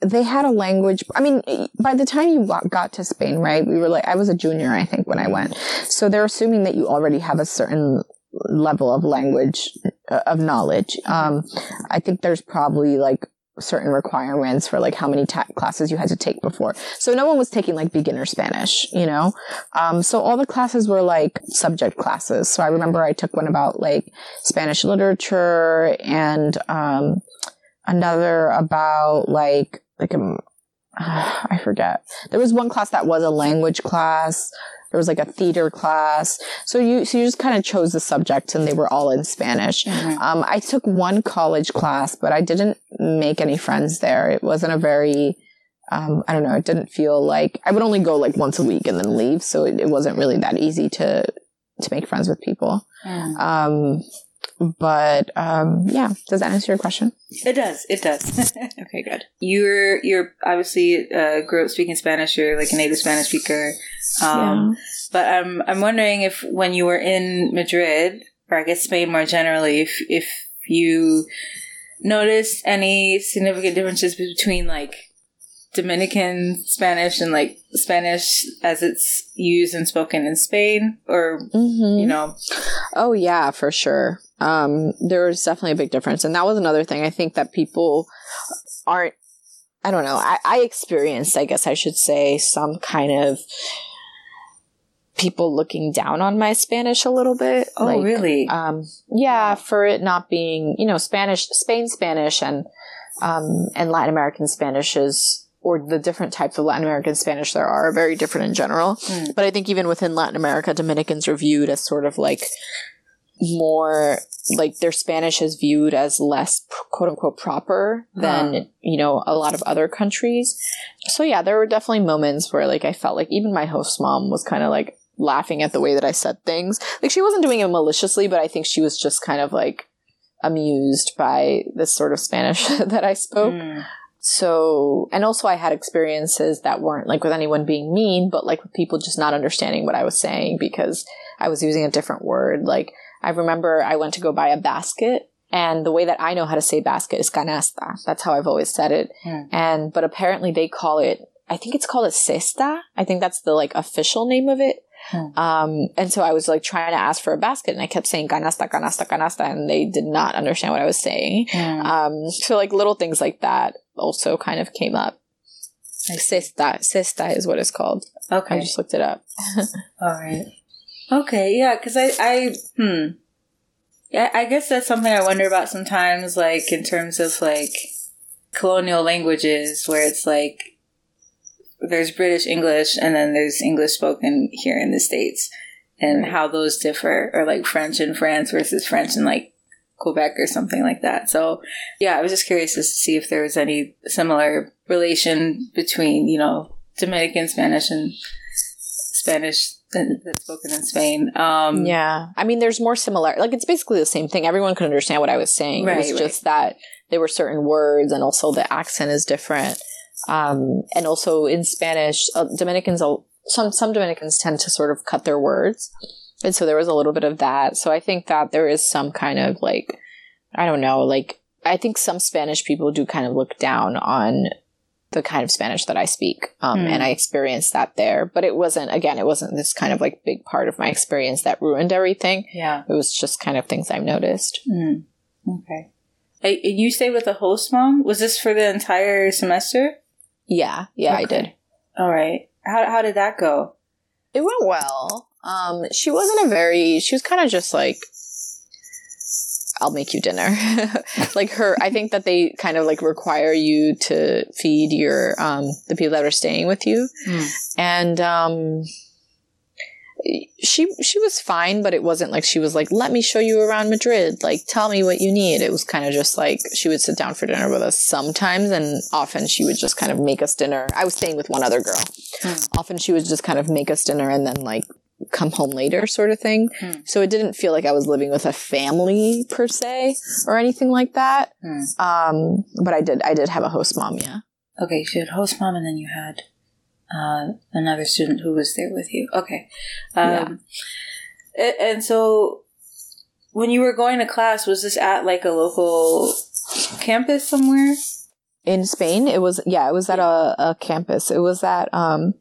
they had a language. I mean, by the time you got to Spain, right? We were like, I was a junior, I think, when I went. So they're assuming that you already have a certain level of language uh, of knowledge. Um, I think there's probably like certain requirements for like how many ta- classes you had to take before. So no one was taking like beginner Spanish, you know? Um, so all the classes were like subject classes. So I remember I took one about like Spanish literature and, um, another about like, like, um, [SIGHS] I forget. There was one class that was a language class. There was like a theater class. So you, so you just kind of chose the subjects and they were all in Spanish. Um, I took one college class, but I didn't make any friends there. It wasn't a very, um, I don't know, it didn't feel like I would only go like once a week and then leave. So it, it wasn't really that easy to, to make friends with people. Um, but, um, yeah, does that answer your question? It does. It does. [LAUGHS] okay, good. You're you're obviously uh, grew up speaking Spanish. You're like a native Spanish speaker. Um, But I'm I'm wondering if when you were in Madrid, or I guess Spain more generally, if if you noticed any significant differences between like Dominican Spanish and like Spanish as it's used and spoken in Spain, or Mm-hmm. you know, Oh yeah, for sure. Um, there was definitely a big difference, and that was another thing. I think that people aren't. I don't know. I, I experienced, I guess I should say, some kind of people looking down on my Spanish a little bit. oh Like, really? Um, yeah, for it not being, you know, Spanish, Spain Spanish and um, and Latin American Spanish is, or the different types of Latin American Spanish there are, are very different in general. Mm. But I think even within Latin America, Dominicans are viewed as sort of like more like their Spanish is viewed as less quote unquote proper than Huh. you know a lot of other countries. So yeah, there were definitely moments where like I felt like even my host mom was kind of like laughing at the way that I said things. Like she wasn't doing it maliciously, but I think she was just kind of like amused by this sort of Spanish [LAUGHS] that I spoke. Mm. So, and also I had experiences that weren't like with anyone being mean, but like with people just not understanding what I was saying because I was using a different word. Like I remember I went to go buy a basket and the way that I know how to say basket is canasta. That's how I've always said it. Hmm. And, but apparently they call it, I think it's called a cesta. I think that's the like official name of it. Hmm. Um, and so I was like trying to ask for a basket and I kept saying canasta, canasta, canasta, and they did not understand what I was saying. Mm. Um, so like little things like that also kind of came up. Cesta, cesta is what it's called. okay. I just looked it up. [LAUGHS] All right. Okay, yeah, because I, I, hmm. Yeah, I guess that's something I wonder about sometimes, like in terms of like colonial languages, where it's like there's British English and then there's English spoken here in the States, and how those differ, or like French in France versus French in like Quebec or something like that. So, yeah, I was just curious to see if there was any similar relation between, you know, Dominican Spanish and Spanish that- that's spoken in Spain. Um, Yeah. I mean, there's more similar, like it's basically the same thing. Everyone could understand what I was saying. Right, it was right. just that there were certain words and also the accent is different. Um, and also in Spanish, uh, Dominicans, some, some Dominicans tend to sort of cut their words. And so there was a little bit of that. So I think that there is some kind of like, I don't know, like, I think some Spanish people do kind of look down on the kind of Spanish that I speak. Um, Hmm. and I experienced that there, but it wasn't, again, it wasn't this kind of like big part of my experience that ruined everything. Yeah. It was just kind of things I've noticed. Mm. Okay. And you stayed with a host mom? Was this for the entire semester? Yeah. Yeah, I did. All right. How how did that go? It went well. Um, she wasn't a very, she was kind of just like, I'll make you dinner. [LAUGHS] like her, I think that they kind of like require you to feed your, um, the people that are staying with you. Mm. And, um, she, she was fine, but it wasn't like she was like, let me show you around Madrid. Like, tell me what you need. It was kind of just like, she would sit down for dinner with us sometimes, and often she would just kind of make us dinner. I was staying with one other girl. Hmm. Often she would just kind of make us dinner and then like come home later sort of thing. Hmm. So it didn't feel like I was living with a family per se or anything like that. Hmm. Um, but I did, I did have a host mom. Yeah. Okay, so you had host mom, and then you had uh, another student who was there with you. Okay. Um, a- And so, when you were going to class, was this at like a local campus somewhere? In Spain, it was, yeah, it was at a, a campus. It was at, um,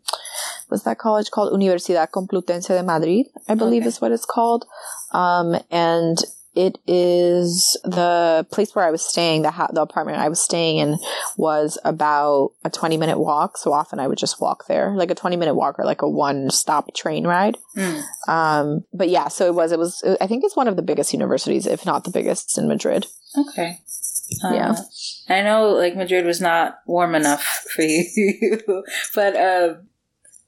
what's that college called? Universidad Complutense de Madrid, I believe Okay. is what it's called. Um, and it is the place where I was staying, the, ha- the apartment I was staying in was about a 20 minute walk. So often I would just walk there, like a 20 minute walk or like a one stop train ride. Mm. Um, but yeah, so it was, it was, I think it's one of the biggest universities, if not the biggest in Madrid. Okay. Uh, Yeah. I know, like Madrid was not warm enough [LAUGHS] for you, but uh,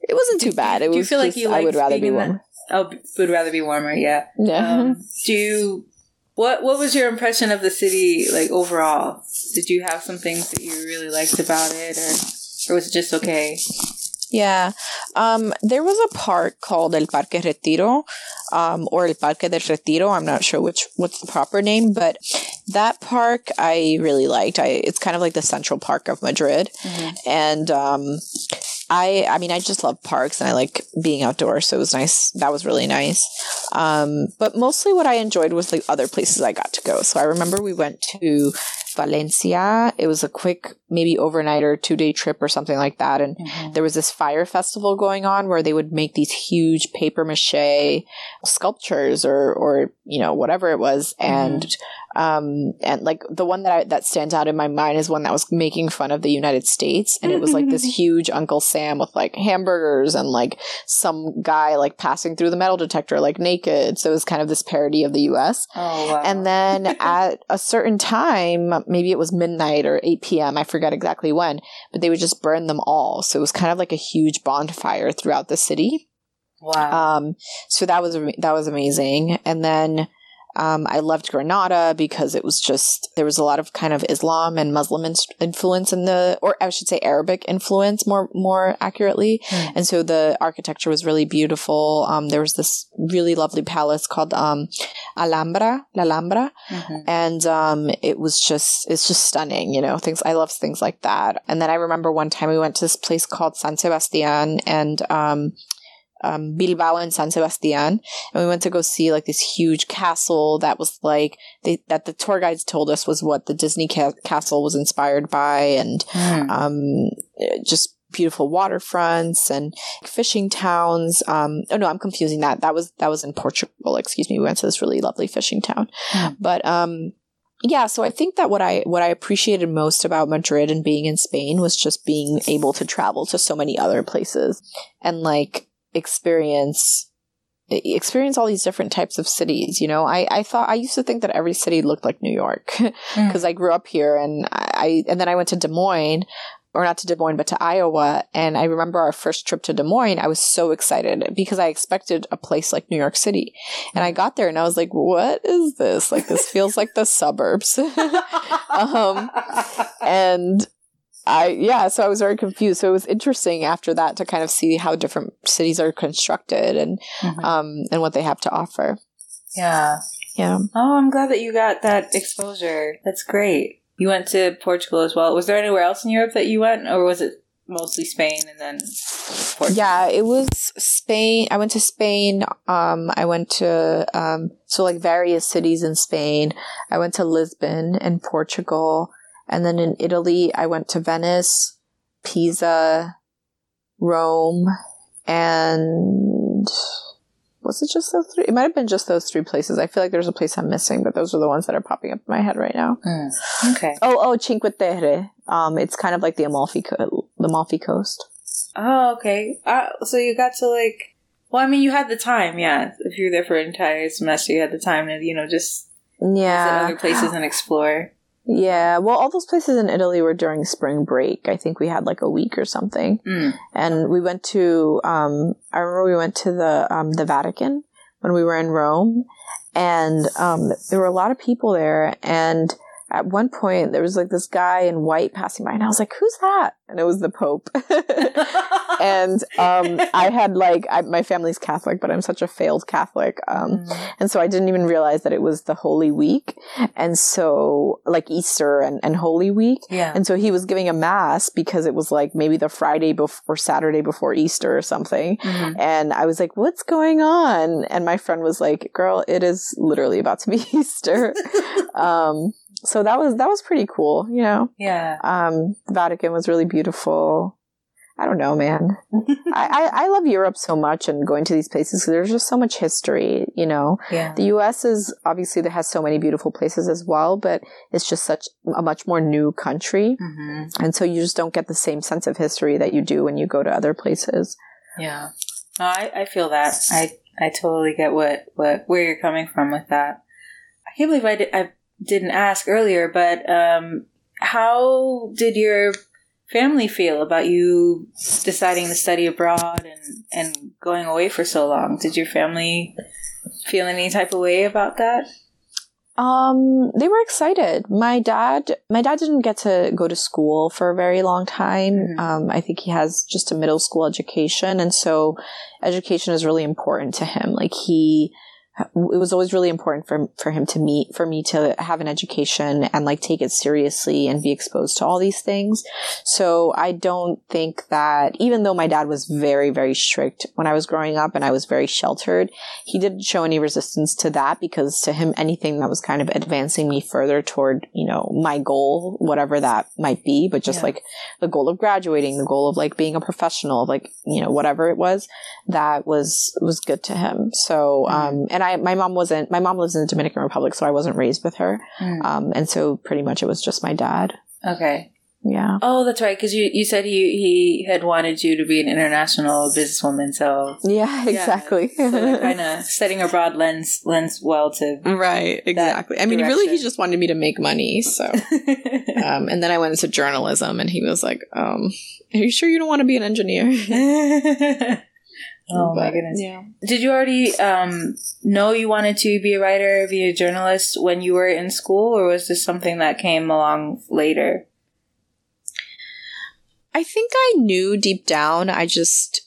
It wasn't too bad. It do you was feel like just- you I would rather be warm. oh, would rather be warmer. Yeah. Yeah. Um, [LAUGHS] do you? What What was your impression of the city, like overall? Did you have some things that you really liked about it, or or was it just okay? Yeah. Um, there was a park called El Parque Retiro, um, or El Parque del Retiro. I'm not sure which what's the proper name, but that park I really liked. I it's kind of like the central park of Madrid, and um, I I mean I just love parks and I like being outdoors, so it was nice. That was really nice. Um, but mostly what I enjoyed was the other places I got to go. So I remember we went to Valencia. It was a quick, maybe overnight or two day trip or something like that. And there was this fire festival going on where they would make these huge paper mache sculptures or, or, you know, whatever it was. And, um, and like the one that I, that stands out in my mind is one that was making fun of the United States. And it was like this [LAUGHS] huge Uncle Sam with like hamburgers and like some guy like passing through the metal detector like naked. So it was kind of this parody of the US. Oh wow! And then [LAUGHS] at a certain time, maybe it was midnight or 8 p.m., I forget exactly when, but they would just burn them all. So it was kind of like a huge bonfire throughout the city. wow. Um, so that was that was amazing. And then um, I loved Granada because it was just there was a lot of kind of Islam and Muslim in- influence in the, or I should say Arabic influence more more accurately. Hmm. And so the architecture was really beautiful. Um, there was this really lovely palace called um, Alhambra, La Alhambra, Mhm. and um, it was just it's just stunning you know things i love things like that and then i remember one time we went to this place called san sebastian and um, um, bilbao and san sebastian and we went to go see like this huge castle that was like they, that the tour guides told us was what the disney ca- castle was inspired by and Mm. um, just beautiful waterfronts and fishing towns. Um, oh no, I'm confusing that. That was that was in Portugal. Excuse me. We went to this really lovely fishing town. Hmm. But um, yeah. So I think that what I what I appreciated most about Madrid and being in Spain was just being able to travel to so many other places and like experience experience all these different types of cities you know? I i thought i used to think that every city looked like new york [LAUGHS] because I grew up here and I and then I went to Des Moines or not to Des Moines but to Iowa and I remember our first trip to Des Moines I was so excited because I expected a place like New York City. And I got there and I was like what is this? Like this feels like the [LAUGHS] suburbs. [LAUGHS] Um and I yeah, so I was very confused. So it was interesting after that to kind of see how different cities are constructed and Mhm. um and what they have to offer. yeah. Yeah. Oh, I'm glad that you got that exposure. That's great. You went to Portugal as well. Was there anywhere else in Europe that you went, or was it mostly Spain and then Portugal? Yeah, it was Spain. I went to Spain. Um, I went to um, so like various cities in Spain. I went to Lisbon and Portugal, and then in Italy, I went to Venice, Pisa, Rome, and was it just those three? It might have been just those three places. I feel like there's a place I'm missing, but those are the ones that are popping up in my head right now. Mm. Okay. Oh, oh, Cinque Terre. Um, it's kind of like the Amalfi, co- the Amalfi Coast. Oh, okay. Uh, so you got to like. Well, I mean, you had the time, yeah. If you were there for an entire semester, you had the time to, you know, just visit Yeah, other places and explore. Yeah. Well, all those places in Italy were during spring break. I think we had like a week or something. Mm. and we went to um i remember we went to the um the vatican when we were in rome and um there were a lot of people there and at one point there was like this guy in white passing by and i was like who's that and it was the pope [LAUGHS] and um i had like I, my family's catholic but i'm such a failed catholic um Mm. and so I didn't even realize that it was the Holy Week. And so, like Easter and, and Holy Week. yeah. And so he was giving a mass because it was like maybe the Friday before Saturday before Easter or something. Mhm. And I was like, what's going on? And my friend was like, girl, it is literally about to be [LAUGHS] Easter. [LAUGHS] um, so that was, that was pretty cool, you know? Yeah. Um, the Vatican was really beautiful. I don't know, man. [LAUGHS] I, I, I love Europe so much and going to these places there's just so much history, you know? yeah. The US is obviously that has so many beautiful places as well, but it's just such a much more new country. hmm And so you just don't get the same sense of history that you do when you go to other places. Yeah. No, I, I feel that. I, I totally get what, what, where you're coming from with that. I can't believe I, did, I didn't ask earlier, but, um, how did your family feel about you deciding to study abroad and, and going away for so long? Did your family feel any type of way about that? Um, they were excited. My dad, my dad didn't get to go to school for a very long time. Mhm. Um, I think he has just a middle school education. And so education is really important to him. Like he, it was always really important for, for him to meet, for me to have an education and like take it seriously and be exposed to all these things. So I don't think that even though my dad was very, very strict when I was growing up and I was very sheltered, he didn't show any resistance to that because to him, anything that was kind of advancing me further toward, you know, my goal, whatever that might be, but just Yeah. like the goal of graduating, the goal of like being a professional, like, you know, whatever it was, that was, was good to him. So, um, and I, my mom wasn't, my mom lives in the Dominican Republic, so I wasn't raised with her. Mm. Um, and so pretty much it was just my dad. Okay. Yeah. Oh, that's right. Because you, you said he, he had wanted you to be an international businesswoman. So, Yeah, exactly. so kind of [LAUGHS] studying abroad lens lens well to. right, exactly. I mean, really, he just wanted me to make money. So, [LAUGHS] um, and then I went into journalism, and he was like, um, "Are you sure you don't want to be an engineer?" [LAUGHS] oh my goodness! Yeah. Did you already um, know you wanted to be a writer, be a journalist when you were in school, or was this something that came along later? I think I knew deep down. I just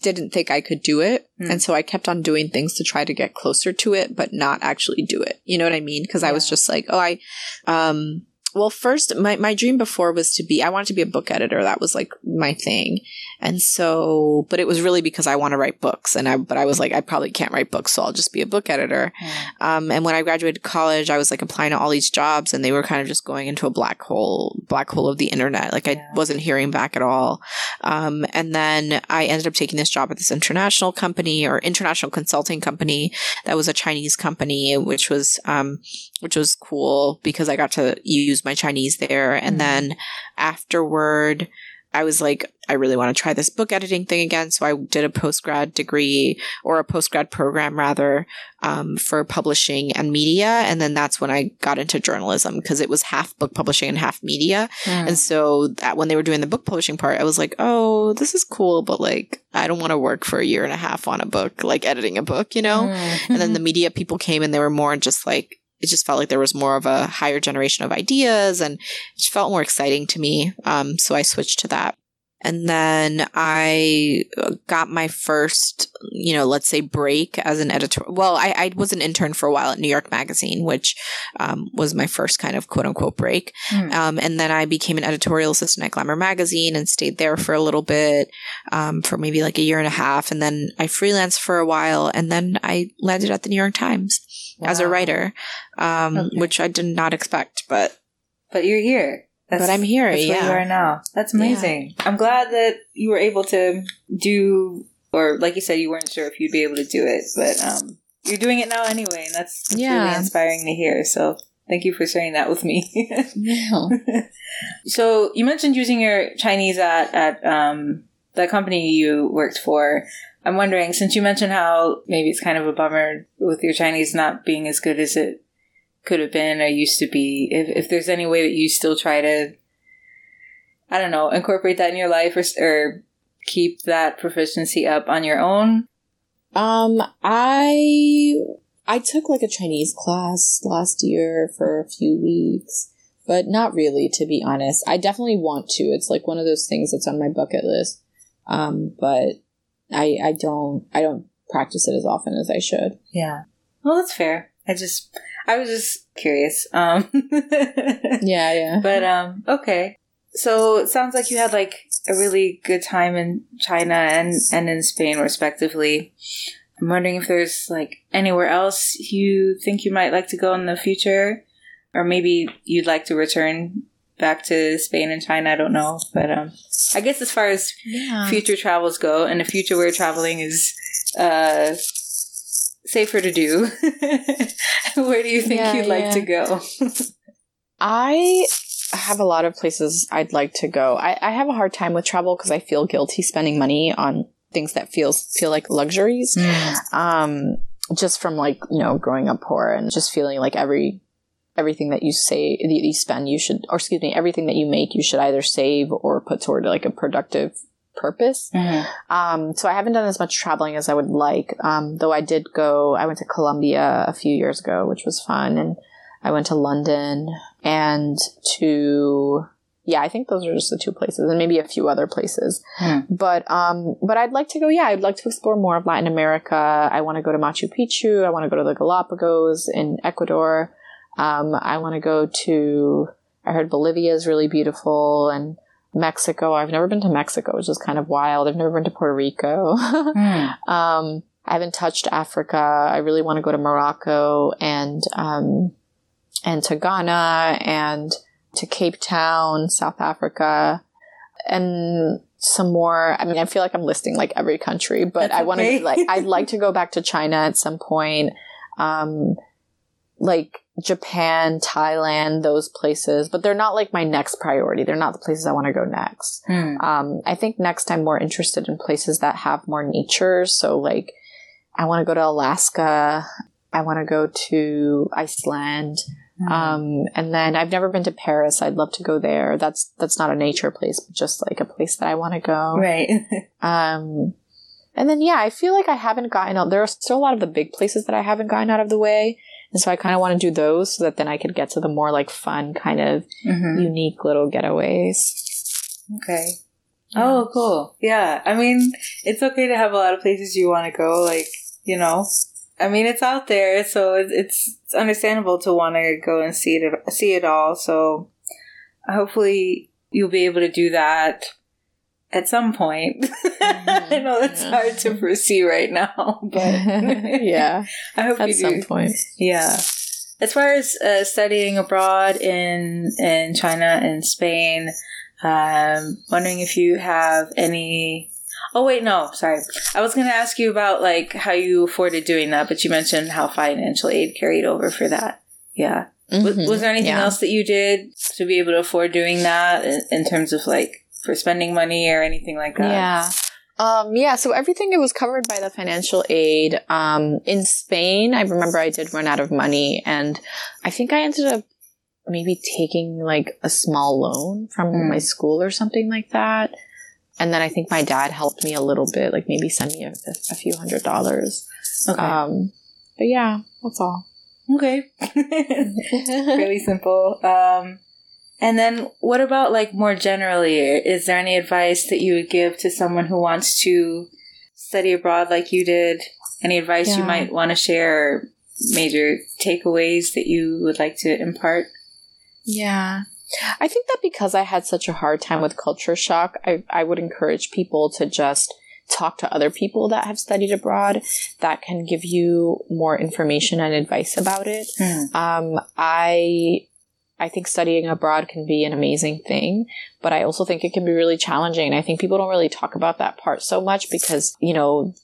didn't think I could do it. Hmm. And so I kept on doing things to try to get closer to it, but not actually do it. You know what I mean? Because I was just like, oh, I, um, well, first, my, my dream before was to be, I wanted to be a book editor. That was like my thing. And so, but it was really because I want to write books. And I, but I was like, I probably can't write books, so I'll just be a book editor. Um, and when I graduated college, I was like applying to all these jobs and they were kind of just going into a black hole, black hole of the internet. Like I Yeah. wasn't hearing back at all. Um, and then I ended up taking this job at this international company or international consulting company that was a Chinese company, which was, um, which was cool because I got to use my Chinese there. And Mhm. then afterward, I was like, I really want to try this book editing thing again. So I did a post grad degree or a post grad program rather um, for publishing and media. And then that's when I got into journalism because it was half book publishing and half media. Mm. And so that when they were doing the book publishing part, I was like, oh, this is cool, but like, I don't want to work for a year and a half on a book, like editing a book, you know? Mm. And then the media people came and they were more just like, it just felt like there was more of a higher generation of ideas and it just felt more exciting to me. Um, so I switched to that. And then I got my first, you know, let's say break as an editor. Well, I, I was an intern for a while at New York Magazine, which um, was my first kind of quote unquote break. Mm. Um, and then I became an editorial assistant at Glamour Magazine and stayed there for a little bit, um, for maybe like a year and a half. And then I freelanced for a while and then I landed at the New York Times as a writer, um, Okay. which I did not expect, but But you're here. That's, but I'm here. That's yeah. where you are now. That's amazing. I'm glad that you were able to do, or like you said, you weren't sure if you'd be able to do it, but um, you're doing it now anyway, and that's, that's Yeah. really inspiring to hear. So thank you for sharing that with me. [LAUGHS] Yeah. so you mentioned using your Chinese at at um, the company you worked for. I'm wondering, since you mentioned how maybe it's kind of a bummer with your Chinese not being as good as it could have been or used to be, if, if there's any way that you still try to, I don't know, incorporate that in your life or, or keep that proficiency up on your own. Um, I I took like a Chinese class last year for a few weeks, but not really, to be honest. I definitely want to. It's like one of those things that's on my bucket list. Um, but I I don't I don't practice it as often as I should. Yeah. Well, that's fair. I just, I was just curious. Um, [LAUGHS] Yeah, yeah. But um okay. So it sounds like you had like a really good time in China and and in Spain respectively. I'm wondering if there's like anywhere else you think you might like to go in the future or maybe you'd like to return back to Spain and China, I don't know. But um I guess as far as yeah. future travels go and the future where traveling is uh safer to do. [LAUGHS] where do you think Yeah, you'd like to go? I have a lot of places I'd like to go. I, I have a hard time with travel because I feel guilty spending money on things that feels feel like luxuries. Um, just from like you know growing up poor and just feeling like every everything that you say that you spend you should or excuse me everything that you make you should either save or put toward like a productive purpose. Mhm. Um, so I haven't done as much traveling as I would like. Um, though I did go, I went to Colombia a few years ago, which was fun, and I went to London and to yeah, I think those are just the two places, and maybe a few other places. Hmm. But um, but I'd like to go. Yeah, I'd like to explore more of Latin America. I want to go to Machu Picchu. I want to go to the Galapagos in Ecuador. Um, I want to go to. I heard Bolivia is really beautiful and. Mexico. I've never been to Mexico, which is kind of wild. I've never been to Puerto Rico. [LAUGHS] Hmm. um, I haven't touched Africa. I really want to go to Morocco and um, and to Ghana and to Cape Town, South Africa, and some more. I mean, I feel like I'm listing like every country, but That's I want to okay. like I'd [LAUGHS] like to go back to China at some point. Um, like Japan, Thailand, those places, but they're not like my next priority. They're not the places I want to go next. Hmm. Um, I think next I'm more interested in places that have more nature. So like, I want to go to Alaska. I want to go to Iceland. Hmm. Um, and then I've never been to Paris. I'd love to go there. That's, that's not a nature place, but just like a place that I want to go. right. [LAUGHS] Um, and then yeah, I feel like I haven't gotten out. There are still a lot of the big places that I haven't gotten out of the way, and so I kind of want to do those so that then I could get to the more like fun kind of hmm unique little getaways. Okay. Oh, cool. Yeah. I mean, it's okay to have a lot of places you want to go. Like, you know, I mean, it's out there, so it's, it's understandable to want to go and see it, see it all. So hopefully you'll be able to do that at some point. [LAUGHS] I know that's Yeah. hard to foresee right now, [LAUGHS] but [LAUGHS] yeah, I hope at some do. point. Yeah. As far as uh, studying abroad in in China and Spain, um, wondering if you have any. Oh wait, no, sorry. I was going to ask you about like how you afforded doing that, but you mentioned how financial aid carried over for that. Yeah. Was, Mhm. was there anything Yeah. else that you did to be able to afford doing that in, in terms of like for spending money or anything like that? Yeah. Um, yeah, so everything it was covered by the financial aid. Um, in Spain, I remember I did run out of money and I think I ended up maybe taking like a small loan from Mm. my school or something like that. And then I think my dad helped me a little bit, like maybe send me a, a few hundred dollars. Okay. Um, but yeah, that's all. okay. [LAUGHS] really simple. Um, and then what about like more generally? Is there any advice that you would give to someone who wants to study abroad like you did? Any advice you might want to share? Or major takeaways that you would like to impart? Yeah. I think that because I had such a hard time with culture shock, I, I would encourage people to just talk to other people that have studied abroad that can give you more information and advice about it. Hmm. Um, I I think studying abroad can be an amazing thing, but I also think it can be really challenging. And I think people don't really talk about that part so much because, you know,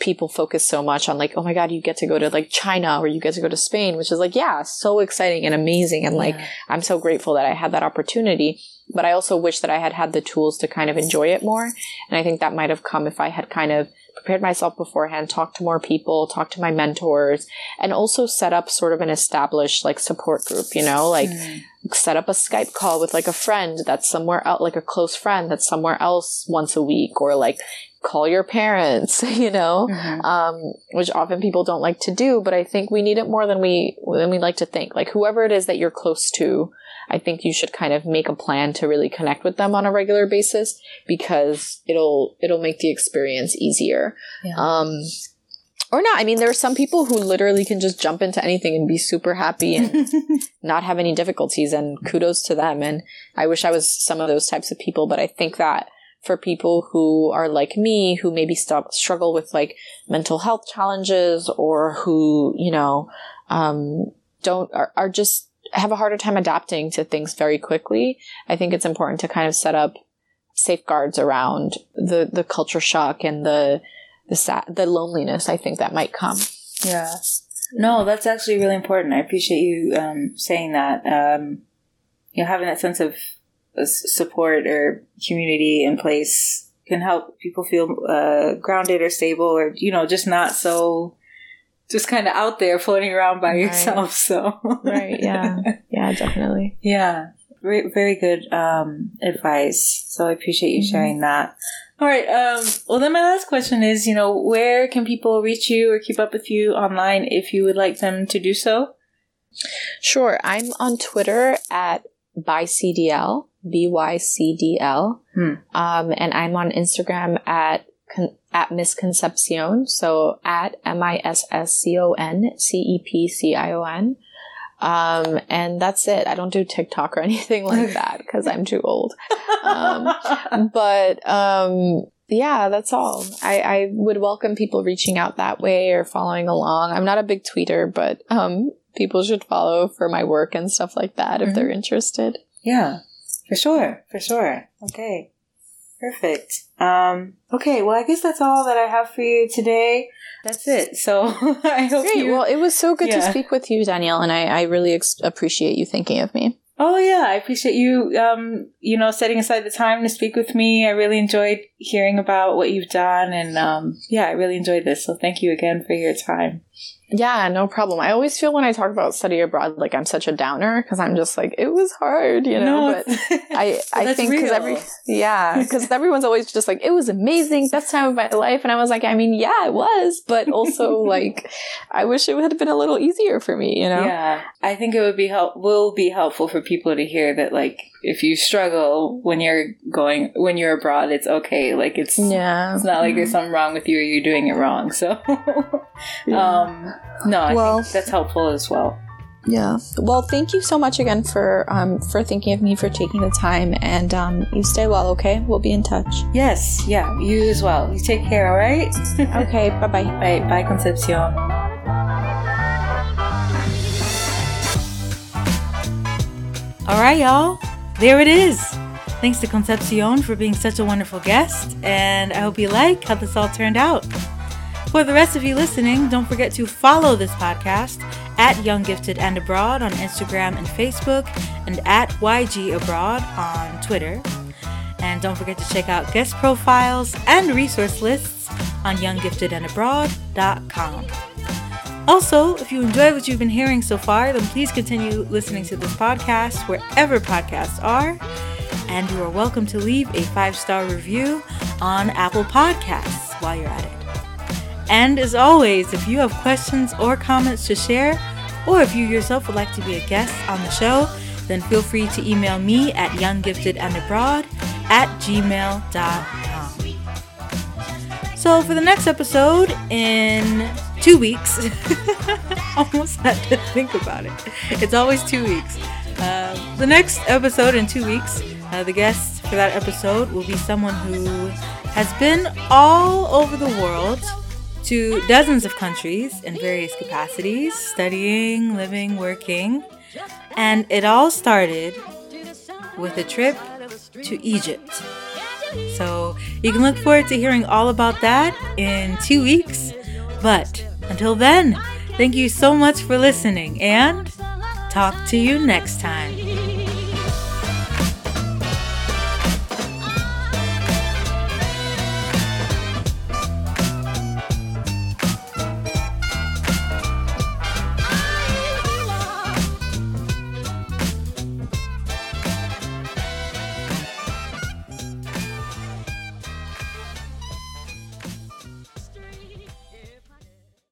people focus so much on like, oh my God, you get to go to like China or you get to go to Spain, which is like, yeah, so exciting and amazing. And like, Yeah. I'm so grateful that I had that opportunity. But I also wish that I had had the tools to kind of enjoy it more. And I think that might have come if I had kind of prepared myself beforehand, talked to more people, talked to my mentors, and also set up sort of an established like support group, you know, like hmm. set up a Skype call with like a friend that's somewhere out, like a close friend that's somewhere else once a week, or like call your parents, [LAUGHS] you know, Mhm. um, which often people don't like to do, but I think we need it more than we than we like to think. Like whoever it is that you're close to, I think you should kind of make a plan to really connect with them on a regular basis because it'll it'll make the experience easier. Yeah. Um, or not. I mean, there are some people who literally can just jump into anything and be super happy and [LAUGHS] not have any difficulties, and kudos to them. And I wish I was some of those types of people, but I think that for people who are like me, who maybe stop, struggle with like mental health challenges or who, you know, um, don't, are, are just have a harder time adapting to things very quickly, I think it's important to kind of set up safeguards around the, the culture shock and the, the sad, the loneliness I think that might come. Yeah. No, that's actually really important. I appreciate you um, saying that. Um, you know, having that sense of support or community in place can help people feel uh, grounded or stable, or you know, just not so just kind of out there floating around by Right. yourself. [LAUGHS] So Right. Yeah. yeah, definitely. yeah, very, very good um, advice. So I appreciate you Mhm. sharing that. All right. Um, well, then my last question is, you know, where can people reach you or keep up with you online if you would like them to do so? Sure. I'm on Twitter at bycdl, B-Y-C-D-L. Hmm. Um, and I'm on Instagram at, con- at MissConcepcion. So at M-I-S-S-C-O-N-C-E-P-C-I-O-N. Um, and that's it. I don't do TikTok or [LAUGHS] anything like that because I'm too old. Um, [LAUGHS] but um yeah that's all I, I would welcome people reaching out that way or following along i'm not a big tweeter but um people should follow for my work and stuff like that if they're interested yeah, for sure, for sure. Okay, perfect. Um, okay, well, I guess that's all that I have for you today. That's it. So [LAUGHS] I hope great you. well it was so good to speak with you danielle and i, I really ex- appreciate you thinking of me Oh yeah, I appreciate you um you know setting aside the time to speak with me. I really enjoyed hearing about what you've done and um yeah, I really enjoyed this. So thank you again for your time. yeah no problem i always feel when i talk about study abroad like i'm such a downer because i'm just like it was hard you know No, but [LAUGHS] I, I think because every yeah [LAUGHS] because everyone's always just like it was amazing best time of my life and I was like I mean yeah it was but also [LAUGHS] like I wish it would have been a little easier for me you know Yeah, I think it would be help will be helpful for people to hear that like if you struggle when you're going when you're abroad, it's okay. Like it's yeah it's not like there's something wrong with you or you're doing it wrong. So, [LAUGHS] um, no, I Well- think that's helpful as well. yeah well thank you so much again for um for thinking of me for taking the time and um you stay well okay we'll be in touch Yes, yeah, you as well. You take care, all right? [LAUGHS] okay bye bye Bye, bye, Concepcion. All right, y'all. There it is. Thanks to Concepcion for being such a wonderful guest, and I hope you like how this all turned out. For the rest of you listening, don't forget to follow this podcast at Young Gifted and Abroad on Instagram and Facebook, and at YG Abroad on Twitter. And don't forget to check out guest profiles and resource lists on younggiftedandabroad.com. Also, if you enjoy what you've been hearing so far, then please continue listening to this podcast wherever podcasts are. And you are welcome to leave a five star review on Apple Podcasts while you're at it. And as always, if you have questions or comments to share, or if you yourself would like to be a guest on the show, then feel free to email me at younggiftedandabroad at gmail.com. So for the next episode in two weeks, [LAUGHS] almost had to think about it. It's always two weeks. Uh, the next episode in two weeks, uh, the guest for that episode will be someone who has been all over the world to dozens of countries in various capacities, studying, living, working. And it all started with a trip to Egypt. So you can look forward to hearing all about that in two weeks. But until then, thank you so much for listening and talk to you next time.